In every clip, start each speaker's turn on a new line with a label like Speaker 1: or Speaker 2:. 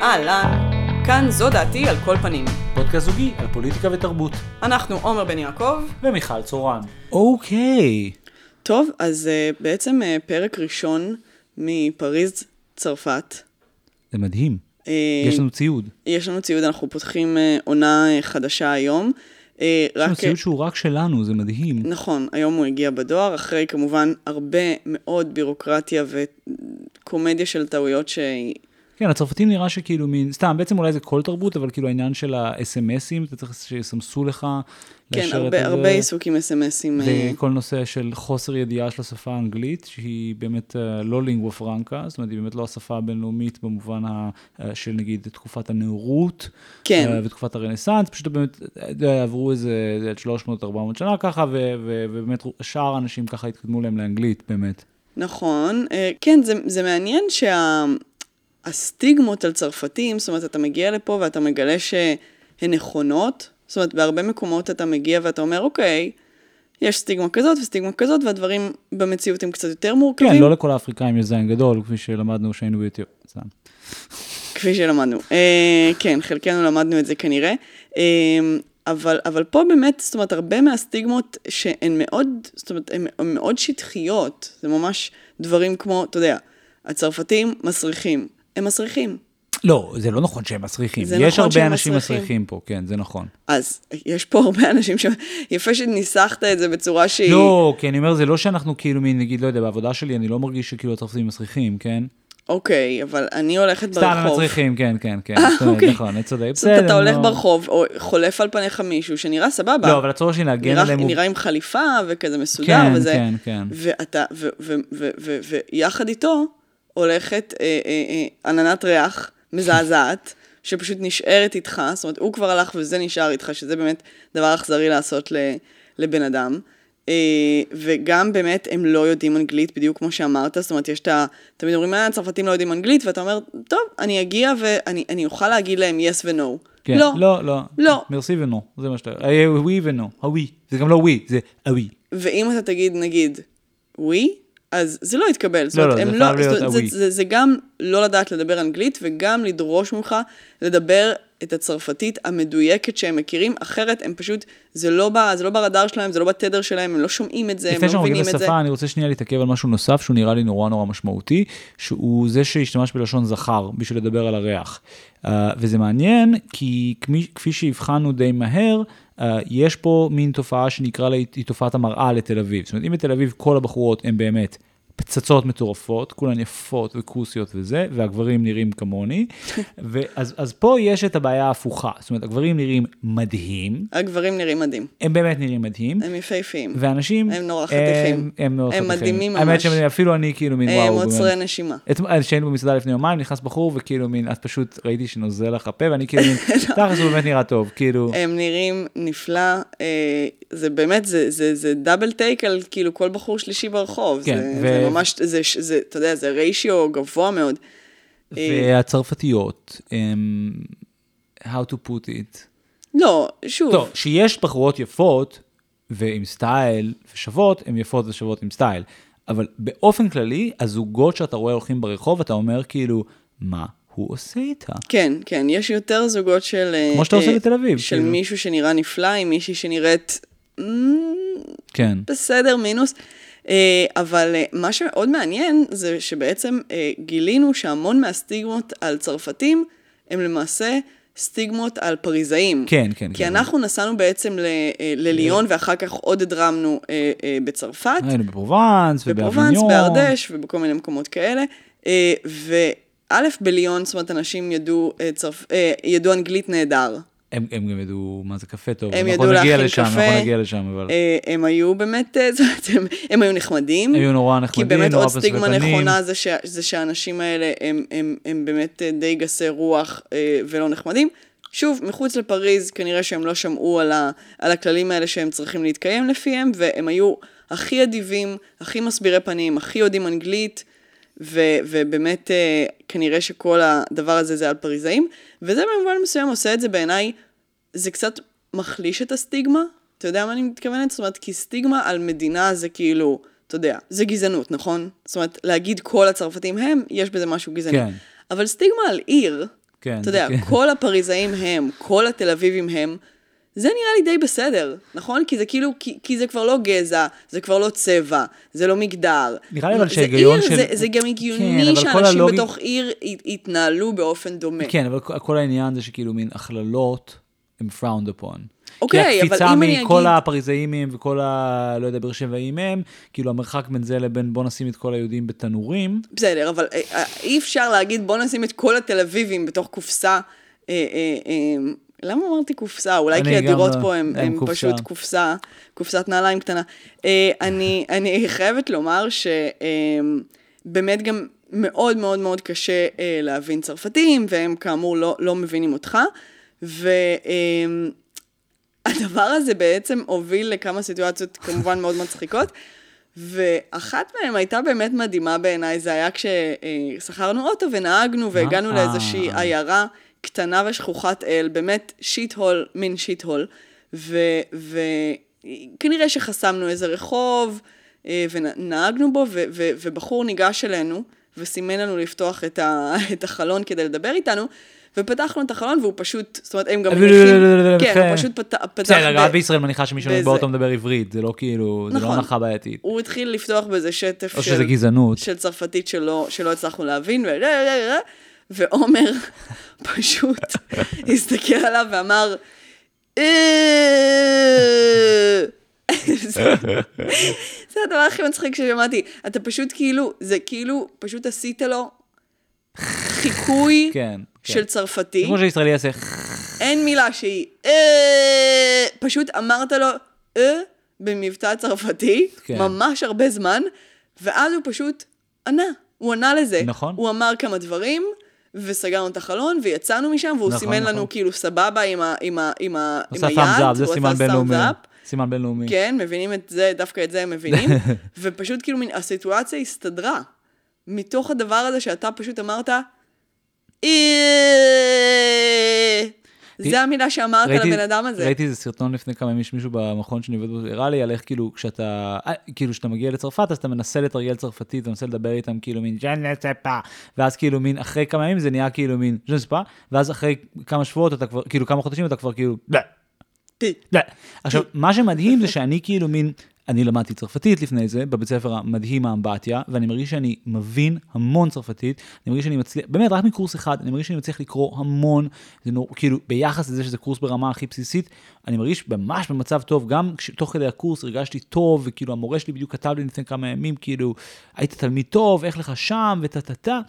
Speaker 1: אהלן, כאן זו דעתי על כל פנים.
Speaker 2: פודקאסט זוגי על פוליטיקה ותרבות.
Speaker 1: אנחנו עומר בן יעקב.
Speaker 2: ומיכל צורן. אוקיי.
Speaker 1: טוב, אז uh, בעצם uh, פרק ראשון מפריז, צרפת.
Speaker 2: זה מדהים.
Speaker 1: Uh,
Speaker 2: יש לנו ציוד.
Speaker 1: יש לנו ציוד, אנחנו פותחים uh, עונה uh, חדשה היום. Uh,
Speaker 2: יש לנו ציוד שהוא רק שלנו, זה מדהים.
Speaker 1: נכון, היום הוא הגיע בדואר, אחרי כמובן הרבה מאוד בירוקרטיה וקומדיה של טעויות שהיא...
Speaker 2: כן, הצרפתים נראה שכאילו מין, סתם, בעצם אולי זה כל תרבות, אבל כאילו העניין של ה-SMSים, אתה צריך שיסמסו לך,
Speaker 1: כן, הרבה. הרבה עיסוק עם אסמסים. אה,
Speaker 2: וכל נושא של חוסר ידיעה של השפה האנגלית, שהיא באמת אה, לא לינגואה פרנקה, זאת אומרת, היא באמת לא השפה הבינלאומית במובן ה, אה, של נגיד תקופת הנאורות,
Speaker 1: כן.
Speaker 2: ותקופת הרנסאנס, פשוט באמת עברו איזה 300-400 שנה ככה, ו- ו- ובאמת שאר האנשים ככה התקדמו להם לאנגלית, באמת.
Speaker 1: נכון, כן, זה, זה מעניין שהסטיגמות על צרפתים, זאת אומרת, אתה מגיע לפה ואתה מגלה שהן נכונות, זאת אומרת, בהרבה מקומות אתה מגיע ואתה אומר, אוקיי, יש סטיגמה כזאת וסטיגמה כזאת, והדברים במציאות הם קצת יותר מורכבים,
Speaker 2: כן, לא לכל האפריקאים יש זין גדול, כפי שלמדנו שהיינו. סתם.
Speaker 1: כפי שלמדנו. אה, כן, חלקנו למדנו את זה כנראה. אה, אבל, אבל פה באמת, זאת אומרת, הרבה מהסטיגמות שהן מאוד, זאת אומרת, הן מאוד שטחיות. זה ממש דברים כמו, אתה יודע, הצרפתים מסריחים. הם מסריחים.
Speaker 2: לא, זה לא נכון שהם מסריחים.
Speaker 1: זה
Speaker 2: יש
Speaker 1: נכון
Speaker 2: הרבה אנשים
Speaker 1: מסריחים.
Speaker 2: פה, כן, זה נכון.
Speaker 1: אז יש פה הרבה אנשים ש... יפה שניסחת את זה בצורה שהיא...
Speaker 2: לא, כי אני אומר, זה לא שאנחנו כאילו, נגיד, לא יודע, בעבודה שלי, אני לא מרגיש שכאילו הצרפתים מסריחים, כן?
Speaker 1: אוקיי, אבל אני הולכת
Speaker 2: סתם,
Speaker 1: ברחוב.
Speaker 2: מצריכים, כן, כן, כן.
Speaker 1: אה, אוקיי.
Speaker 2: נכון, אני צודק.
Speaker 1: זאת אומרת, אתה
Speaker 2: בסדר,
Speaker 1: הולך. ברחוב, או חולף על פניך מישהו שנראה סבבה.
Speaker 2: לא, אבל הצורך שלי להגן עליהם הוא...
Speaker 1: נראה עם חליפה וכזה מסודר
Speaker 2: כן,
Speaker 1: וזה.
Speaker 2: כן, כן.
Speaker 1: ואתה, ו- ו- ו- ו- ו- ויחד איתו הולכת אה, אה, אה, עננת ריח מזעזעת, שפשוט נשארת איתך, זאת אומרת, הוא כבר הלך וזה נשאר איתך, שזה באמת דבר אכזרי לעשות ל- לבן אדם. אה, וגם באמת הם לא יודעים אנגלית, בדיוק כמו שאמרת, זאת אומרת, יש את ה... תמיד אומרים, אה, הצרפתים לא יודעים אנגלית, ואתה אומר, טוב, אני אגיע ואני אני אוכל להגיד להם yes ו-no.
Speaker 2: כן,
Speaker 1: לא.
Speaker 2: לא, לא.
Speaker 1: לא.
Speaker 2: מרסי ונו, זה מה שאתה... ווי ונו, הווי. זה גם לא ווי, זה הווי.
Speaker 1: ואם אתה תגיד, נגיד, ווי, אז זה לא יתקבל. זאת
Speaker 2: לא,
Speaker 1: אומרת,
Speaker 2: לא, זה חייב להיות
Speaker 1: אומרת, זה,
Speaker 2: הווי.
Speaker 1: זה, זה גם לא לדעת לדבר אנגלית, וגם לדרוש ממך לדבר את הצרפתית המדויקת שהם מכירים, אחרת הם פשוט, זה לא, ב, זה לא ברדאר שלהם, זה לא בתדר שלהם, הם לא שומעים את זה, הם
Speaker 2: לפני
Speaker 1: לא
Speaker 2: שאנחנו
Speaker 1: מבינים
Speaker 2: מגיעים
Speaker 1: את זה.
Speaker 2: לשפה, אני רוצה שנייה להתעכב על משהו נוסף שהוא נראה לי נורא נורא משמעותי, שהוא זה שהשתמש בלשון זכר בשביל לדבר על הריח. Uh, וזה מעניין, כי כמי, כפי שהבחנו די מהר, יש פה מין תופעה שנקרא לה, היא תופעת המראה לתל אביב. זאת אומרת, אם בתל אביב כל הבחורות הן באמת פצצות מטורפות, כולן יפות וכוסיות וזה, והגברים נראים כמוני, ואז אז פה יש את הבעיה ההפוכה. זאת אומרת, הגברים נראים מדהים,
Speaker 1: הגברים נראים מדהים,
Speaker 2: הם באמת נראים מדהים.
Speaker 1: הם יפהפיים,
Speaker 2: ואנשים...
Speaker 1: הם נורא חתיכים.
Speaker 2: הם, הם
Speaker 1: הם
Speaker 2: חתיכים.
Speaker 1: מדהימים
Speaker 2: האמת
Speaker 1: ממש.
Speaker 2: שאפילו אני כאילו מין
Speaker 1: הם
Speaker 2: וואו.
Speaker 1: עוצרי
Speaker 2: באמת.
Speaker 1: נשימה.
Speaker 2: אתמול, כשהיינו במסעדה לפני יומיים, נכנס בחור וכאילו מין, את פשוט ראיתי שנוזל לך הפה, ואני כאילו מין, תכלס הוא באמת נראה טוב, כאילו,
Speaker 1: הם נראים נפלא, אה, זה באמת, זה, זה, זה double take על כאילו כל בחור שלישי ברחוב.
Speaker 2: כן,
Speaker 1: זה,
Speaker 2: ו-
Speaker 1: זה ממש, זה, זה, אתה יודע, זה ריישיו גבוה מאוד. אה,
Speaker 2: והצרפתיות, הם, how to put it,
Speaker 1: לא, שוב,
Speaker 2: טוב, שיש בחורות יפות ועם סטייל ושוות, הן יפות ושוות עם סטייל, אבל באופן כללי, הזוגות שאתה רואה הולכים ברחוב, אתה אומר כאילו, מה הוא עושה איתה?
Speaker 1: כן, כן, יש יותר זוגות של... אה,
Speaker 2: כמו שאתה עושה
Speaker 1: אה,
Speaker 2: בתל אביב,
Speaker 1: של
Speaker 2: כאילו.
Speaker 1: מישהו שנראה נפלא עם מישהי שנראית "מ,
Speaker 2: כן.
Speaker 1: בסדר, מינוס. אה, אבל אה, מה שמאוד מעניין זה שבעצם אה, גילינו שהמון מהסטיגמות על צרפתים הם למעשה סטיגמות על פריזאים.
Speaker 2: כן, כן,
Speaker 1: כי
Speaker 2: כן.
Speaker 1: אנחנו נסענו בעצם ל- לליון ואחר כך עוד הדרמנו אה, אה, בצרפת.
Speaker 2: היינו בפרובנס
Speaker 1: בפרובנס,
Speaker 2: ובאביניון.
Speaker 1: בארדש ובכל מיני מקומות כאלה. אה, וא', בליון, זאת אומרת, אנשים ידעו, אה, צרפ... אה, ידעו אנגלית נהדר.
Speaker 2: הם, הם גם ידעו מה זה קפה טוב.
Speaker 1: הם ידעו להכין
Speaker 2: לשם,
Speaker 1: קפה.
Speaker 2: אנחנו נגיע לשם, אבל...
Speaker 1: אה, הם היו באמת, אה, זאת אומרת, הם, הם היו נחמדים.
Speaker 2: היו נורא
Speaker 1: כי
Speaker 2: נחמדים,
Speaker 1: באמת
Speaker 2: נורא
Speaker 1: עוד סטיגמה. נכונה זה, ש, זה שהאנשים האלה הם, הם, הם באמת אה, די גסי רוח ולא נחמדים. שוב, מחוץ לפריז כנראה שהם לא שמעו על, ה, על הכללים האלה שהם צריכים להתקיים לפיהם, והם היו הכי אדיבים, הכי מסבירי פנים, הכי יודעים אנגלית, ו, ובאמת אה, כנראה שכל הדבר הזה זה על פריזאים, וזה במובן מסוים עושה את זה בעיניי, זה קצת מחליש את הסטיגמה, אתה יודע מה אני מתכוונת? זאת אומרת, כי סטיגמה על מדינה זה כאילו, אתה יודע, זה גזענות, נכון? זאת אומרת, להגיד כל הצרפתים הם, יש בזה משהו גזעני.
Speaker 2: כן.
Speaker 1: אבל סטיגמה על עיר,
Speaker 2: כן,
Speaker 1: אתה יודע,
Speaker 2: כן.
Speaker 1: כל הפריזאים הם, כל התל אביבים הם, זה נראה לי די בסדר, נכון? כי זה כאילו, כי, כי זה כבר לא גזע, זה כבר לא צבע, זה לא מגדר.
Speaker 2: נראה לי אבל שההיגיון של-
Speaker 1: זה, זה גם
Speaker 2: כן,
Speaker 1: הגיוני
Speaker 2: כל
Speaker 1: שאנשים
Speaker 2: הלוגי-
Speaker 1: בתוך עיר יתנהלו באופן דומה.
Speaker 2: כן, אבל כל- העניין זה שכאילו מין הכללות הם frowned upon.
Speaker 1: אוקיי,
Speaker 2: כי
Speaker 1: אבל
Speaker 2: הקפיצה
Speaker 1: אם אני
Speaker 2: מכל
Speaker 1: אגיד-
Speaker 2: הפריזאים וכל ה... לא יודע, באר שבעים הם, כאילו המרחק בין זה לבין בוא נשים את כל היהודים בתנורים.
Speaker 1: בסדר, אבל אה, אה, אי אפשר להגיד בוא נשים את כל התל אביבים בתוך קופסה. אה, אה, אה, למה אמרתי קופסה? אולי כי הדירות
Speaker 2: לא-
Speaker 1: פה הם,
Speaker 2: הם
Speaker 1: הם
Speaker 2: קופסה.
Speaker 1: פשוט קופסה, קופסת נעליים קטנה. אה, אני, אני חייבת לומר שבאמת גם מאוד מאוד מאוד קשה אה, להבין צרפתים, והם כאמור לא, לא מבינים אותך. והדבר הזה בעצם הוביל לכמה סיטואציות כמובן מאוד מצחיקות. ואחת מהן הייתה באמת מדהימה בעיניי, זה היה כששכרנו אוטו ונהגנו והגענו
Speaker 2: אה.
Speaker 1: לאיזושהי עיירה קטנה ושכוחת אל, באמת שיט הול, מין שיט הול, וכנראה שחסמנו איזה רחוב אה, ונהגנו בו, ו- ו- ובחור ניגש אלינו וסימן לנו לפתוח את, ה- את החלון כדי לדבר איתנו. ופתחנו את החלון והוא פשוט, זאת אומרת, הם גם מניחים, כן, הוא פשוט פת- פתח,
Speaker 2: בסדר, גם בישראל מניחה שמי שעומד
Speaker 1: באיזה-
Speaker 2: באוטו מדבר עברית, זה לא כאילו, זה לא
Speaker 1: נכון.
Speaker 2: הנחה בעייתית.
Speaker 1: הוא התחיל לפתוח באיזה שטף
Speaker 2: או
Speaker 1: של,
Speaker 2: שזה גזענות.
Speaker 1: של צרפתית שלא, הצלחנו להבין. ועומר פשוט הסתכל עליו ואמר, "אה." זה זה הדבר הכי מצחיק ששמעתי. אתה פשוט כאילו, זה כאילו, פשוט עשית לו חיקוי
Speaker 2: כן. כן.
Speaker 1: של צרפתי.
Speaker 2: כמו שישראלי יעשה,
Speaker 1: אין מילה שהיא אה, פשוט אמרת לו אה במבטא צרפתי,
Speaker 2: כן.
Speaker 1: ממש הרבה זמן, ואז הוא פשוט ענה, הוא ענה לזה.
Speaker 2: נכון.
Speaker 1: הוא אמר כמה דברים, וסגרנו את החלון, ויצאנו משם, והוא
Speaker 2: נכון,
Speaker 1: סימן
Speaker 2: נכון.
Speaker 1: לנו כאילו סבבה עם, ה, עם, ה, עם, ה, עם היד,
Speaker 2: up, זה
Speaker 1: הוא
Speaker 2: סימן
Speaker 1: עשה
Speaker 2: בינלאומי. סימן בינלאומי.
Speaker 1: כן, מבינים את זה, דווקא את זה הם מבינים, ופשוט כאילו מין, הסיטואציה הסתדרה. מתוך הדבר הזה שאתה פשוט אמרת, "אה", זה המילה שאמרת
Speaker 2: ראיתי-
Speaker 1: לבן אדם הזה.
Speaker 2: ראיתי איזה סרטון לפני כמה ימים שמישהו במכון שאני עובד בו הראה לי על איך כאילו כשאתה אה, כאילו כשאתה מגיע לצרפת אז אתה מנסה לתרגל צרפתית אתה מנסה לדבר איתם כאילו מין ז'אן ספה ואז כאילו מין אחרי כמה ימים זה נהיה כאילו מין ז'אן ספה ואז אחרי כמה שבועות אתה כבר כאילו כמה חודשים אתה כבר כאילו. עכשיו מה שמדהים זה שאני כאילו מין אני למדתי צרפתית לפני זה בבית ספר המדהים האמבטיה ואני מרגיש שאני מבין המון צרפתית. אני מרגיש שאני מצליח באמת רק מקורס אחד אני מרגיש שאני מצליח לקרוא המון. זה נור, כאילו ביחס לזה שזה קורס ברמה הכי בסיסית אני מרגיש ממש במצב טוב. גם תוך כדי הקורס הרגשתי טוב וכאילו המורה שלי בדיוק כתב לי לפני כמה ימים כאילו היית תלמיד טוב איך לך שם? וטה טה טה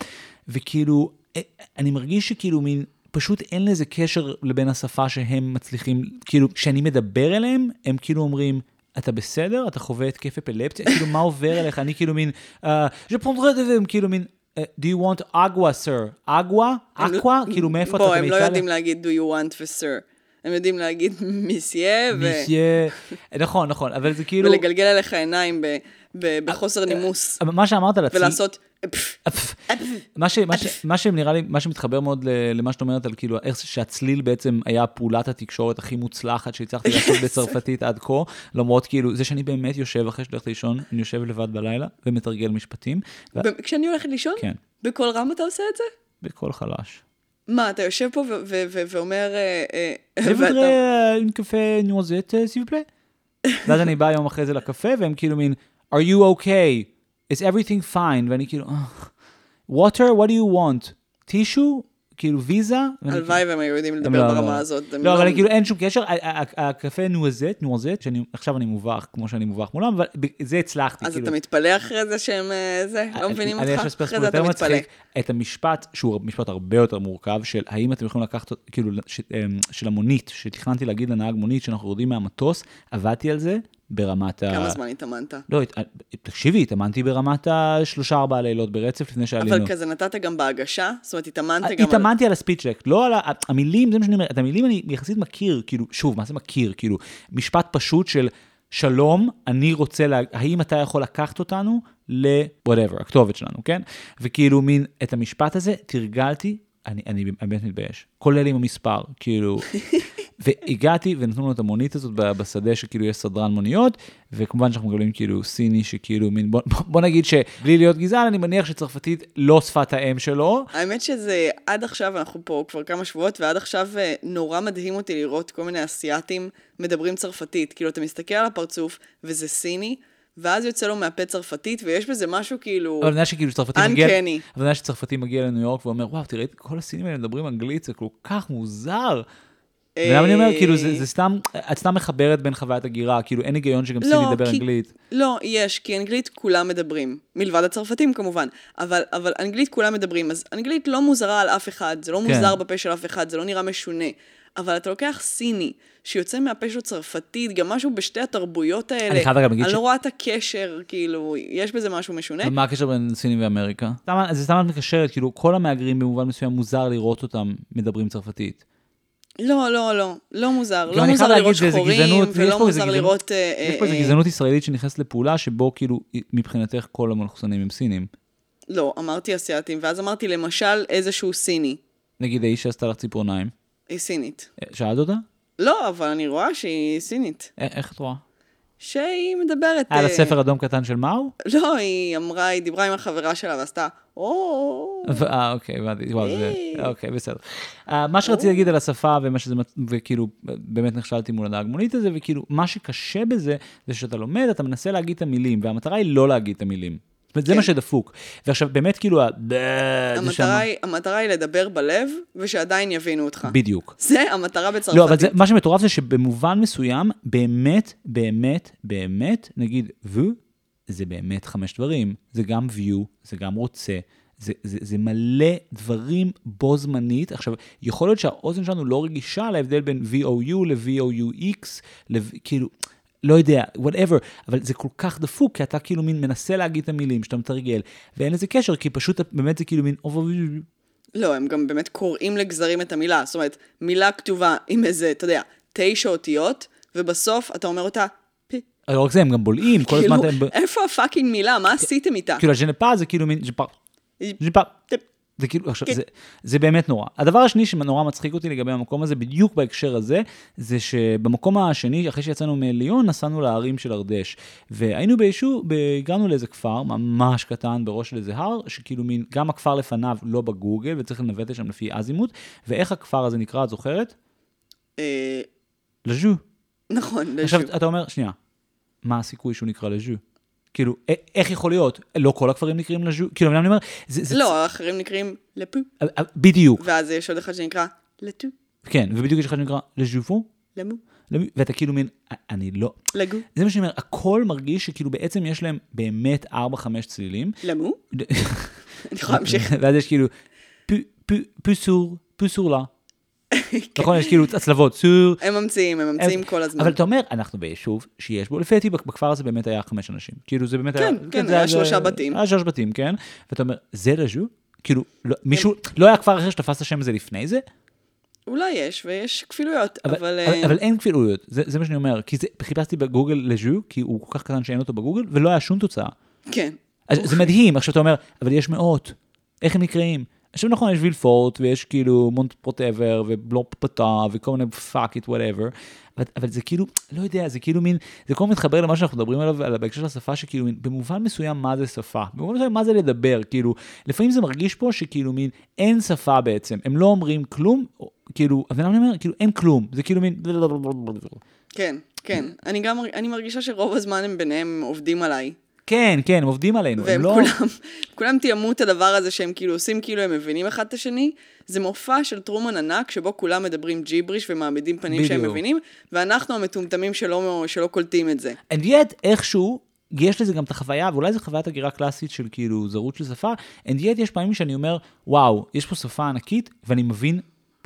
Speaker 2: וכאילו אה, אני מרגיש שכאילו מין פשוט אין לזה קשר לבין השפה שהם מצליחים, כאילו, כשאני מדבר אליהם, הם כאילו אומרים, אתה בסדר? אתה חווה התקף אפילפסיה? כאילו, מה עובר אליך? אני כאילו מין, אה, prendrai de והם כאילו מין, אה, do you want agua, sir? agua?
Speaker 1: לא-
Speaker 2: aqua? כאילו, מאיפה אתה?
Speaker 1: בוא, הם לא? יודעים להגיד do you want ו-sir. הם יודעים להגיד מיסיה, ו-
Speaker 2: מיסיה, נכון, נכון, אבל זה כאילו,
Speaker 1: ולגלגל עליך עיניים בחוסר נימוס,
Speaker 2: אבל מה שאמרת על עצמי,
Speaker 1: ולעשות...
Speaker 2: מה, ש, מה, ש, מה שנראה לי, מה שמתחבר מאוד למה שאת אומרת על כאילו איך שהצליל בעצם היה פעולת התקשורת הכי מוצלחת שהצלחתי לעשות בצרפתית עד כה, למרות כאילו זה שאני באמת יושב אחרי שאני הולך לישון, אני יושב לבד בלילה ומתרגל משפטים, ו-
Speaker 1: כשאני הולכת לישון,
Speaker 2: כן,
Speaker 1: בקול רם אתה עושה את זה?
Speaker 2: בקול חלש.
Speaker 1: מה, אתה יושב פה ואומר...
Speaker 2: s'il vous plaît? ואז אני בא יום אחרי זה לקפה והם כאילו מין, are you okay? Is everything fine? ואני כאילו, "אה, water, what do you want? טישו? כאילו ויזה? ואני
Speaker 1: הלוואי והם היו יודעים לדבר
Speaker 2: לא-
Speaker 1: ברמה
Speaker 2: לא.
Speaker 1: הזאת. הם
Speaker 2: לא, אבל כאילו אין שום קשר, הקפה נואזט, נואזט, שאני, עכשיו אני מובך כמו שאני מובך מולם, אבל זה הצלחתי,
Speaker 1: אז
Speaker 2: כאילו.
Speaker 1: אתה מתפלא אחרי זה שהם אה, זה? לא מבינים אותך? אחרי זה אתה
Speaker 2: יותר
Speaker 1: מתפלא.
Speaker 2: מצחיק, את המשפט, שהוא משפט הרבה יותר מורכב, של האם אתם יכולים לקחת, כאילו, אמ, של המונית, שתכננתי להגיד לנהג מונית, שאנחנו יורדים מהמטוס, עבדתי על זה ברמת ה...
Speaker 1: כמה זמן התאמנת?
Speaker 2: לא, הת- תקשיבי, התאמנתי ברמת השלושה ארבעה לילות ברצף לפני שעלינו.
Speaker 1: אבל כזה נתת גם בהגשה? זאת אומרת, התאמנת גם על...
Speaker 2: התאמנתי על הספיצ'ק, לא על ה... המילים, זה מה שאני אומר, את המילים אני יחסית מכיר, כאילו, שוב, מה זה מכיר? כאילו, משפט פשוט של שלום, אני רוצה, לה... האם אתה יכול לקחת אותנו ל-whatever, הכתובת שלנו, כן? וכאילו, מין, את המשפט הזה תרגלתי, אני, אני, באמת מתבייש, כולל עם המספר, כאילו, והגעתי ונתנו לנו את המונית הזאת בשדה שכאילו יש סדרן מוניות, וכמובן שאנחנו מקבלים כאילו סיני שכאילו מין, בוא, בוא נגיד שבלי להיות גזען, אני מניח שצרפתית לא שפת האם שלו.
Speaker 1: האמת שזה, עד עכשיו, אנחנו פה כבר כמה שבועות, ועד עכשיו אה, נורא מדהים אותי לראות כל מיני אסייתים מדברים צרפתית. כאילו, אתה מסתכל על הפרצוף, וזה סיני, ואז יוצא לו מהפה צרפתית, ויש בזה משהו כאילו...
Speaker 2: אבל אני שכאילו צרפתי מגיע, אבל
Speaker 1: Uncanny.
Speaker 2: אני שצרפתי מגיע לניו יורק ואומר, וואו, תראה, כל הסינים האלה מדברים אנגלית, זה כל כך מוזר. ולמה אני אומר, כאילו, זה, זה סתם, את סתם מחברת בין חוויית הגירה, כאילו, אין היגיון שגם סיני ידבר אנגלית.
Speaker 1: לא, יש, כי אנגלית כולם מדברים. מלבד הצרפתים כמובן. אבל, אבל אנגלית כולם מדברים, אז אנגלית לא מוזרה על אף אחד, זה לא
Speaker 2: כן.
Speaker 1: מוזר בפה של אף אחד, זה לא נראה משונה. אבל אתה לוקח סיני, שיוצא מהפה שלו צרפתית, גם משהו בשתי התרבויות האלה.
Speaker 2: אני חייב גם להגיד
Speaker 1: אני
Speaker 2: ש-
Speaker 1: לא רואה את הקשר, כאילו, יש בזה משהו משונה.
Speaker 2: מה הקשר בין סינים ואמריקה? סתם- זה סתם את מקשרת, כאילו, כל המהגרים במובן מסוים מוזר לראות אותם מדברים צרפתית.
Speaker 1: לא, לא, לא, לא מוזר. לא
Speaker 2: אני
Speaker 1: מוזר לראות שחורים, ולא מוזר
Speaker 2: גזענות-
Speaker 1: לראות... אה,
Speaker 2: יש פה איזו
Speaker 1: אה,
Speaker 2: גזענות ישראלית שנכנסת לפעולה, שבו כאילו, מבחינתך כל המלכסנים הם סינים.
Speaker 1: לא, אמרתי אסיאתים, ואז אמרתי למשל איזשהו סיני.
Speaker 2: נגיד האיש שעשתה לך ציפורניים.
Speaker 1: היא סינית.
Speaker 2: אה, שאלת אותה?
Speaker 1: לא, אבל אני רואה שהיא סינית.
Speaker 2: א- איך את רואה?
Speaker 1: שהיא מדברת...
Speaker 2: לה
Speaker 1: אה,
Speaker 2: ספר אדום קטן של מהו?
Speaker 1: לא, היא אמרה, היא דיברה עם החברה שלה ועשתה, או...
Speaker 2: אה, אוקיי, הבנתי, וואו, זה,
Speaker 1: היי.
Speaker 2: אוקיי, בסדר. אה, מה שרציתי להגיד על השפה, ומה שזה, מצ- וכאילו, באמת נכשלתי מול הנהג מונית הזה, וכאילו, מה שקשה בזה, זה שאתה לומד, אתה מנסה להגיד את המילים, והמטרה היא לא להגיד את המילים. זאת אומרת, זה
Speaker 1: כן.
Speaker 2: מה שדפוק. ועכשיו, באמת, כאילו, ה-
Speaker 1: המטרה היא, לדבר בלב, ושעדיין יבינו אותך.
Speaker 2: בדיוק.
Speaker 1: זה המטרה בצרפתית.
Speaker 2: לא, אבל מה שמטורף זה שבמובן מסוים, באמת, באמת, באמת, נגיד, ו, זה באמת חמש דברים. זה גם view, זה גם רוצה, זה, זה, זה מלא דברים בו זמנית. עכשיו, יכול להיות שהאוזן שלנו לא רגישה להבדל בין VOU ל-VOUX, כאילו, לא יודע, whatever, אבל זה כל כך דפוק, כי אתה כאילו מין מנסה להגיד את המילים שאתה מתרגל, ואין לזה קשר, כי פשוט באמת זה כאילו מין...
Speaker 1: לא, הם גם באמת קוראים לגזרים את המילה. זאת אומרת, מילה כתובה עם איזה, אתה יודע, תשע אותיות, ובסוף אתה אומר אותה.
Speaker 2: לא רק זה, הם גם בולעים, כל הזמן...
Speaker 1: כאילו. איפה הפאקינג מילה? מה עשיתם איתה?
Speaker 2: כאילו, הז'נפה זה כאילו מין... ז'פר. זה כאילו, עכשיו,
Speaker 1: כן.
Speaker 2: זה, זה באמת נורא. הדבר השני שנורא מצחיק אותי לגבי המקום הזה, בדיוק בהקשר הזה, זה שבמקום השני, אחרי שיצאנו מליון, נסענו להרים של ארדש. והיינו ביישוב, הגענו לאיזה כפר, ממש קטן, בראש של איזה הר, שכאילו מין, גם הכפר לפניו לא בגוגל, וצריך לנווט לשם לפי אזימוט. ואיך הכפר הזה נקרא, את זוכרת?
Speaker 1: אה,
Speaker 2: לז'ו.
Speaker 1: נכון,
Speaker 2: עכשיו,
Speaker 1: לשוב.
Speaker 2: אתה אומר, שנייה, מה הסיכוי שהוא נקרא לז'ו? כאילו, איך יכול להיות? לא כל הכפרים נקראים לז'ו? כאילו, אני אומר, זה... זה
Speaker 1: לא, האחרים נקראים לפו,
Speaker 2: בדיוק,
Speaker 1: ואז יש עוד אחד שנקרא לטו,
Speaker 2: כן, ובדיוק יש אחד שנקרא לז'ופו,
Speaker 1: למו,
Speaker 2: ואתה כאילו מין, אני לא...
Speaker 1: לגו,
Speaker 2: זה מה שאני אומר, הכל מרגיש שכאילו בעצם יש להם באמת 4-5 צלילים.
Speaker 1: למו. אני יכולה להמשיך.
Speaker 2: ואז יש כאילו פו- פו- פוסור, פוסורלה. נכון, יש כאילו הצלבות, סור.
Speaker 1: הם ממציאים, הם ממציאים כל הזמן.
Speaker 2: אבל אתה אומר, אנחנו ביישוב שיש בו, לפי דעתי בכפר הזה באמת היה חמש אנשים. כאילו זה באמת היה...
Speaker 1: כן,
Speaker 2: זה
Speaker 1: היה שלושה בתים.
Speaker 2: היה שלושה בתים, כן. ואתה אומר, זה לז'ו? כאילו, לא- מישהו, לא היה כפר אחר שתפס את השם הזה לפני זה?
Speaker 1: אולי יש, ויש כפילויות,
Speaker 2: אבל,
Speaker 1: אבל...
Speaker 2: אבל,
Speaker 1: אה,
Speaker 2: אבל אין כפילויות, זה, זה מה שאני אומר, כי זה, חיפשתי בגוגל לז'ו, כי הוא כל כך קטן שאין אותו בגוגל, ולא היה שום תוצאה.
Speaker 1: כן.
Speaker 2: אז זה מדהים, עכשיו אתה אומר, אבל יש מאות, איך הם נקראים? עכשיו נכון, יש וילפורט, ויש כאילו מונט פרוטבר, ובלופ פתה, וכל מיני פאק איט וואטאבר, אבל, זה כאילו, לא יודע, זה כאילו מין, זה כל מתחבר למה שאנחנו מדברים עליו, על בהקשר של השפה, שכאילו מין, במובן מסוים מה זה שפה, במובן מסוים מה זה לדבר, כאילו, לפעמים זה מרגיש פה שכאילו מין, אין שפה בעצם, הם לא אומרים כלום, כאילו, אבל אני אומר, כאילו, אין כלום, זה כאילו מין,
Speaker 1: כן, כן. אני גם, אני מרגישה שרוב הזמן הם ביניהם עובדים עליי.
Speaker 2: כן, כן, הם עובדים עלינו,
Speaker 1: והם
Speaker 2: הם לא...
Speaker 1: כולם, כולם תיאמו את הדבר הזה שהם כאילו עושים כאילו הם מבינים אחד את השני. זה מופע של טרומן ענק שבו כולם מדברים ג'יבריש ומעמידים פנים שהם
Speaker 2: בדיוק.
Speaker 1: מבינים, ואנחנו המטומטמים שלא, שלא קולטים את זה.
Speaker 2: And yet, איכשהו, יש לזה גם את החוויה, ואולי זו חוויית הגירה קלאסית של כאילו זרות של שפה, and yet יש פעמים שאני אומר, וואו, יש פה שפה ענקית, ואני מבין,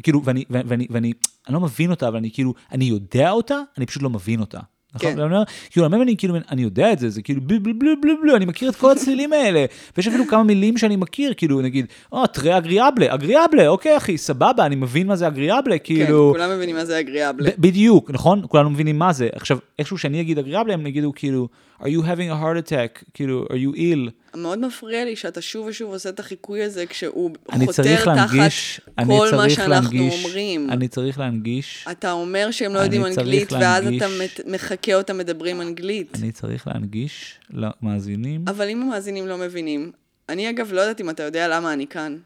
Speaker 2: כאילו, ואני, ואני, ואני, ואני אני לא מבין אותה, אבל אני כאילו, אני יודע אותה, אני פשוט לא מבין אותה. נכון?
Speaker 1: כן.
Speaker 2: כאילו, פעמים כאילו, אני יודע את זה, זה כאילו בלו בלו בלו בלו בלו, אני מכיר את כל הצלילים האלה. ויש אפילו כמה מילים שאני מכיר, כאילו, נגיד, או, טרי אגריאבלה, אגריאבלה, אוקיי, אחי, סבבה, אני מבין מה זה אגריאבלה,
Speaker 1: כן,
Speaker 2: כאילו...
Speaker 1: כולם מבינים מה זה אגריאבלה.
Speaker 2: בדיוק, נכון? כולנו מבינים מה זה. עכשיו, איכשהו שאני אגיד אגריאבלה, הם יגידו כאילו, are you having a heart attack, כאילו, are you ill?
Speaker 1: מאוד מפריע לי שאתה שוב ושוב עושה את החיקוי הזה כשהוא חותר תחת
Speaker 2: להנגיש, אני
Speaker 1: כל מה שאנחנו
Speaker 2: להנגיש,
Speaker 1: אומרים.
Speaker 2: אני צריך להנגיש,
Speaker 1: אתה אומר שהם לא יודעים אנגלית, ואז אתה
Speaker 2: להנגיש.
Speaker 1: מחקה אותם מדברים אנגלית.
Speaker 2: אני צריך להנגיש למאזינים.
Speaker 1: אבל אם המאזינים לא מבינים, אני אגב לא יודעת אם אתה יודע למה אני כאן.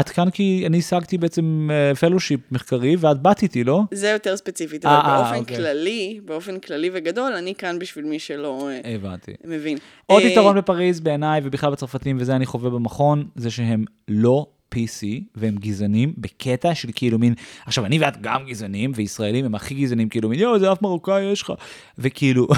Speaker 2: את כאן כי אני השגתי בעצם פלושיפ מחקרי, ואת באת איתי, לא?
Speaker 1: זה יותר ספציפית,
Speaker 2: אה,
Speaker 1: אבל
Speaker 2: אה,
Speaker 1: באופן
Speaker 2: אוקיי.
Speaker 1: כללי, באופן כללי וגדול, אני כאן בשביל מי שלא אה,
Speaker 2: הבנתי.
Speaker 1: מבין.
Speaker 2: עוד
Speaker 1: אה,
Speaker 2: יתרון בפריז בעיניי, ובכלל בצרפתים, וזה אני חווה במכון, זה שהם לא PC, והם גזענים בקטע של כאילו מין, עכשיו אני ואת גם גזענים, וישראלים הם הכי גזענים, כאילו מין, יואו, זה אף מרוקאי יש לך, וכאילו,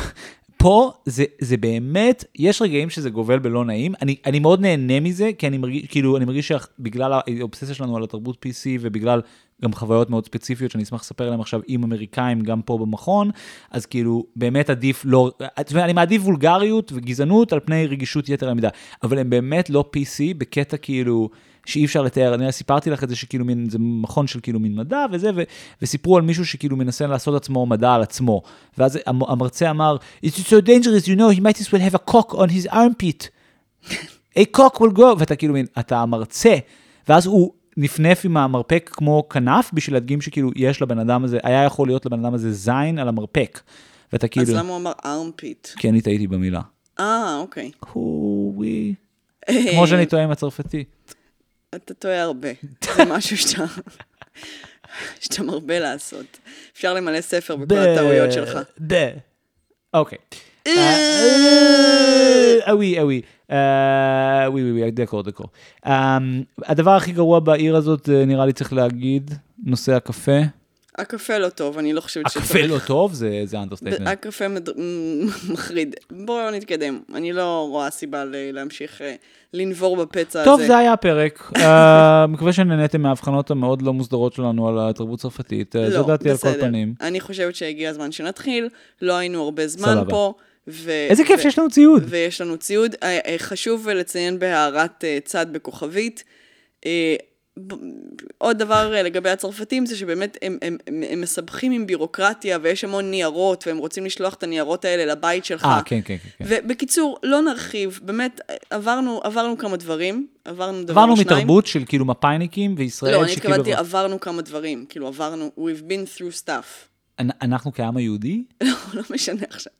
Speaker 2: פה זה, זה באמת, יש רגעים שזה גובל בלא נעים, אני, אני מאוד נהנה מזה, כי אני מרגיש, כאילו, אני מרגיש שבגלל האובססיה שלנו על התרבות PC, ובגלל גם חוויות מאוד ספציפיות שאני אשמח לספר עליהן עכשיו עם אמריקאים, גם פה במכון, אז כאילו, באמת עדיף לא, זאת אומרת, אני מעדיף וולגריות וגזענות על פני רגישות יתר המידה, אבל הם באמת לא PC בקטע כאילו, שאי אפשר לתאר, אני סיפרתי לך את זה שכאילו מין, זה מכון של כאילו מין מדע וזה, ו, וסיפרו על מישהו שכאילו מנסה לעשות עצמו מדע על עצמו, ואז המ- המרצה אמר, It's so dangerous, you know, he might as well have a cock on his armpit. a cock will go, ואתה כאילו מין, אתה המרצה, ואז הוא נפנף עם המרפק כמו כנף, בשביל להדגים שכאילו יש לבן אדם הזה, היה יכול להיות לבן אדם הזה זין על המרפק. ואתה
Speaker 1: אז
Speaker 2: כאילו,
Speaker 1: למה הוא אמר ארמפיט?
Speaker 2: כי אני טעיתי במילה.
Speaker 1: אה, אוקיי.
Speaker 2: הווי. כמו שאני טועה עם הצרפתי.
Speaker 1: אתה טועה הרבה. זה משהו שאתה... שאתה מרבה לעשות. אפשר למלא ספר בכל הטעויות שלך.
Speaker 2: ב. אוקיי. אה, ah oui. אה, oui, oui, oui, d'accord, d'accord. אה, הדבר הכי גרוע בעיר הזאת, אה, נראה לי צריך להגיד, נושא הקפה.
Speaker 1: הקפה לא טוב, אני לא חושבת
Speaker 2: הקפה לא טוב, זה זה understatement.
Speaker 1: הקפה מד- מחריד. בואו נתקדם. אני לא רואה סיבה להמשיך אה, לנבור בפצע הזה.
Speaker 2: טוב, זה היה הפרק. אה, מקווה שנהניתם מההבחנות המאוד לא מוסדרות שלנו על התרבות הצרפתית. אה, זו דעתי על כל
Speaker 1: לא.
Speaker 2: פנים.
Speaker 1: אני חושבת שהגיע הזמן שנתחיל, לא היינו הרבה זמן
Speaker 2: סבבה.
Speaker 1: פה. ו-
Speaker 2: איזה כיף
Speaker 1: ו-
Speaker 2: שיש לנו ציוד.
Speaker 1: ויש לנו ציוד. חשוב לציין בהערת צד בכוכבית. עוד דבר אה, לגבי הצרפתים זה שבאמת הם, הם, הם, הם מסבכים עם בירוקרטיה ויש המון ניירות והם רוצים לשלוח את הניירות האלה לבית שלך.
Speaker 2: אה, כן, כן, כן, כן.
Speaker 1: ובקיצור, לא נרחיב, באמת, עברנו, עברנו כמה דברים, עברנו דבר
Speaker 2: עברנו
Speaker 1: שניים.
Speaker 2: מתרבות של כאילו מפאיניקים וישראל
Speaker 1: לא, אני
Speaker 2: שכאילו...
Speaker 1: התכוונתי, עברנו כמה דברים, כאילו עברנו, we've been through stuff.
Speaker 2: אנ- אנחנו כעם היהודי?
Speaker 1: לא, לא משנה עכשיו.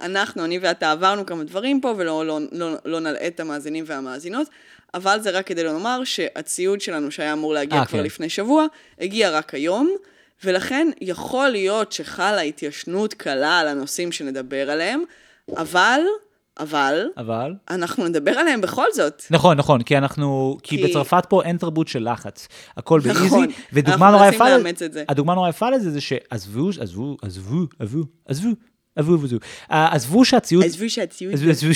Speaker 1: אנחנו, אני ואתה עברנו כמה דברים פה, ולא לא, לא, לא נלאה את המאזינים והמאזינות, אבל זה רק כדי לומר שהציוד שלנו שהיה אמור להגיע
Speaker 2: אה,
Speaker 1: כבר
Speaker 2: כן.
Speaker 1: לפני שבוע, הגיע רק היום, ולכן יכול להיות שחלה התיישנות קלה על הנושאים שנדבר עליהם, אבל, אבל,
Speaker 2: אבל...
Speaker 1: אנחנו נדבר עליהם בכל זאת.
Speaker 2: נכון, נכון, כי אנחנו, כי
Speaker 1: כי-
Speaker 2: בצרפת פה אין תרבות של לחץ. הכל באיזי,
Speaker 1: נכון,
Speaker 2: ודוגמה
Speaker 1: אנחנו
Speaker 2: נורא יפה. הדוגמה נורא יפה לזה זה שעזבו, עזבו, עזבו, עזבו, עזבו, עזבו, עזבו, אה, עזבו שהציוד,
Speaker 1: עזבו שהציוד...
Speaker 2: עזבו, עזבו,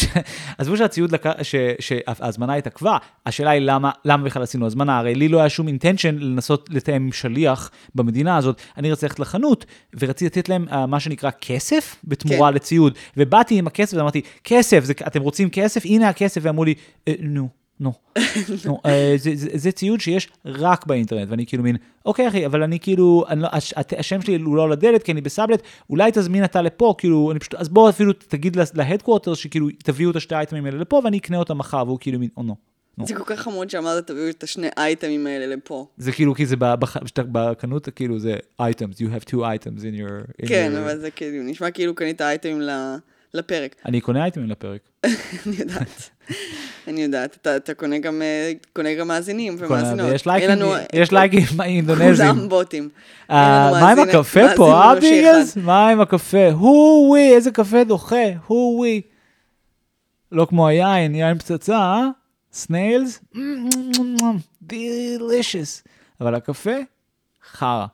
Speaker 2: עזבו שהציוד, לק- ש- שההזמנה התעכבה, השאלה היא למה, למה בכלל עשינו הזמנה, הרי לי לא היה שום אינטנשן לנסות לתאם עם שליח במדינה הזאת, אני רציתי ללכת לחנות, ורציתי לתת להם אה, מה שנקרא כסף בתמורה
Speaker 1: כן.
Speaker 2: לציוד, ובאתי עם הכסף ואמרתי, כסף, זה, אתם רוצים כסף? הנה הכסף, ואמרו לי, "אה, נו. נו, נו, אה, זה, זה, זה ציוד שיש רק באינטרנט, ואני כאילו מין, אוקיי אחי, אבל אני כאילו, אני לא, הש, השם שלי הוא לא על הדלת, כי אני בסאבלט, אולי תזמין אתה לפה, כאילו, אני פשוט, אז בוא אפילו תגיד להדקוורטר שכאילו תביאו את השתי האייטמים האלה לפה, ואני אקנה אותם מחר, והוא כאילו מין, או נו.
Speaker 1: זה כל כך חמוד שאמרת, תביאו את השני אייטמים האלה לפה.
Speaker 2: זה כאילו, כי זה בקנות, כאילו זה items, you have two items in your...
Speaker 1: כן, אבל זה כאילו, נשמע כאילו קנית אייטמים ל- לפרק.
Speaker 2: אני קונה אייטמים לפרק.
Speaker 1: אני יודעת. אני יודעת. אתה, אתה קונה גם, אה, קונה גם מאזינים ומאזינות. אין
Speaker 2: לייקים,
Speaker 1: לנו-
Speaker 2: יש לייקים אינדונזיים.
Speaker 1: כולם בוטים.
Speaker 2: אה,
Speaker 1: לנו
Speaker 2: מה עם הקפה פה, אביגס?
Speaker 1: אחד.
Speaker 2: מה עם הקפה? הו-ווי, איזה קפה דוחה, הו-ווי. לא כמו היין, יין פצצה, אה? סניילס? דלישוס. אבל הקפה? חרא.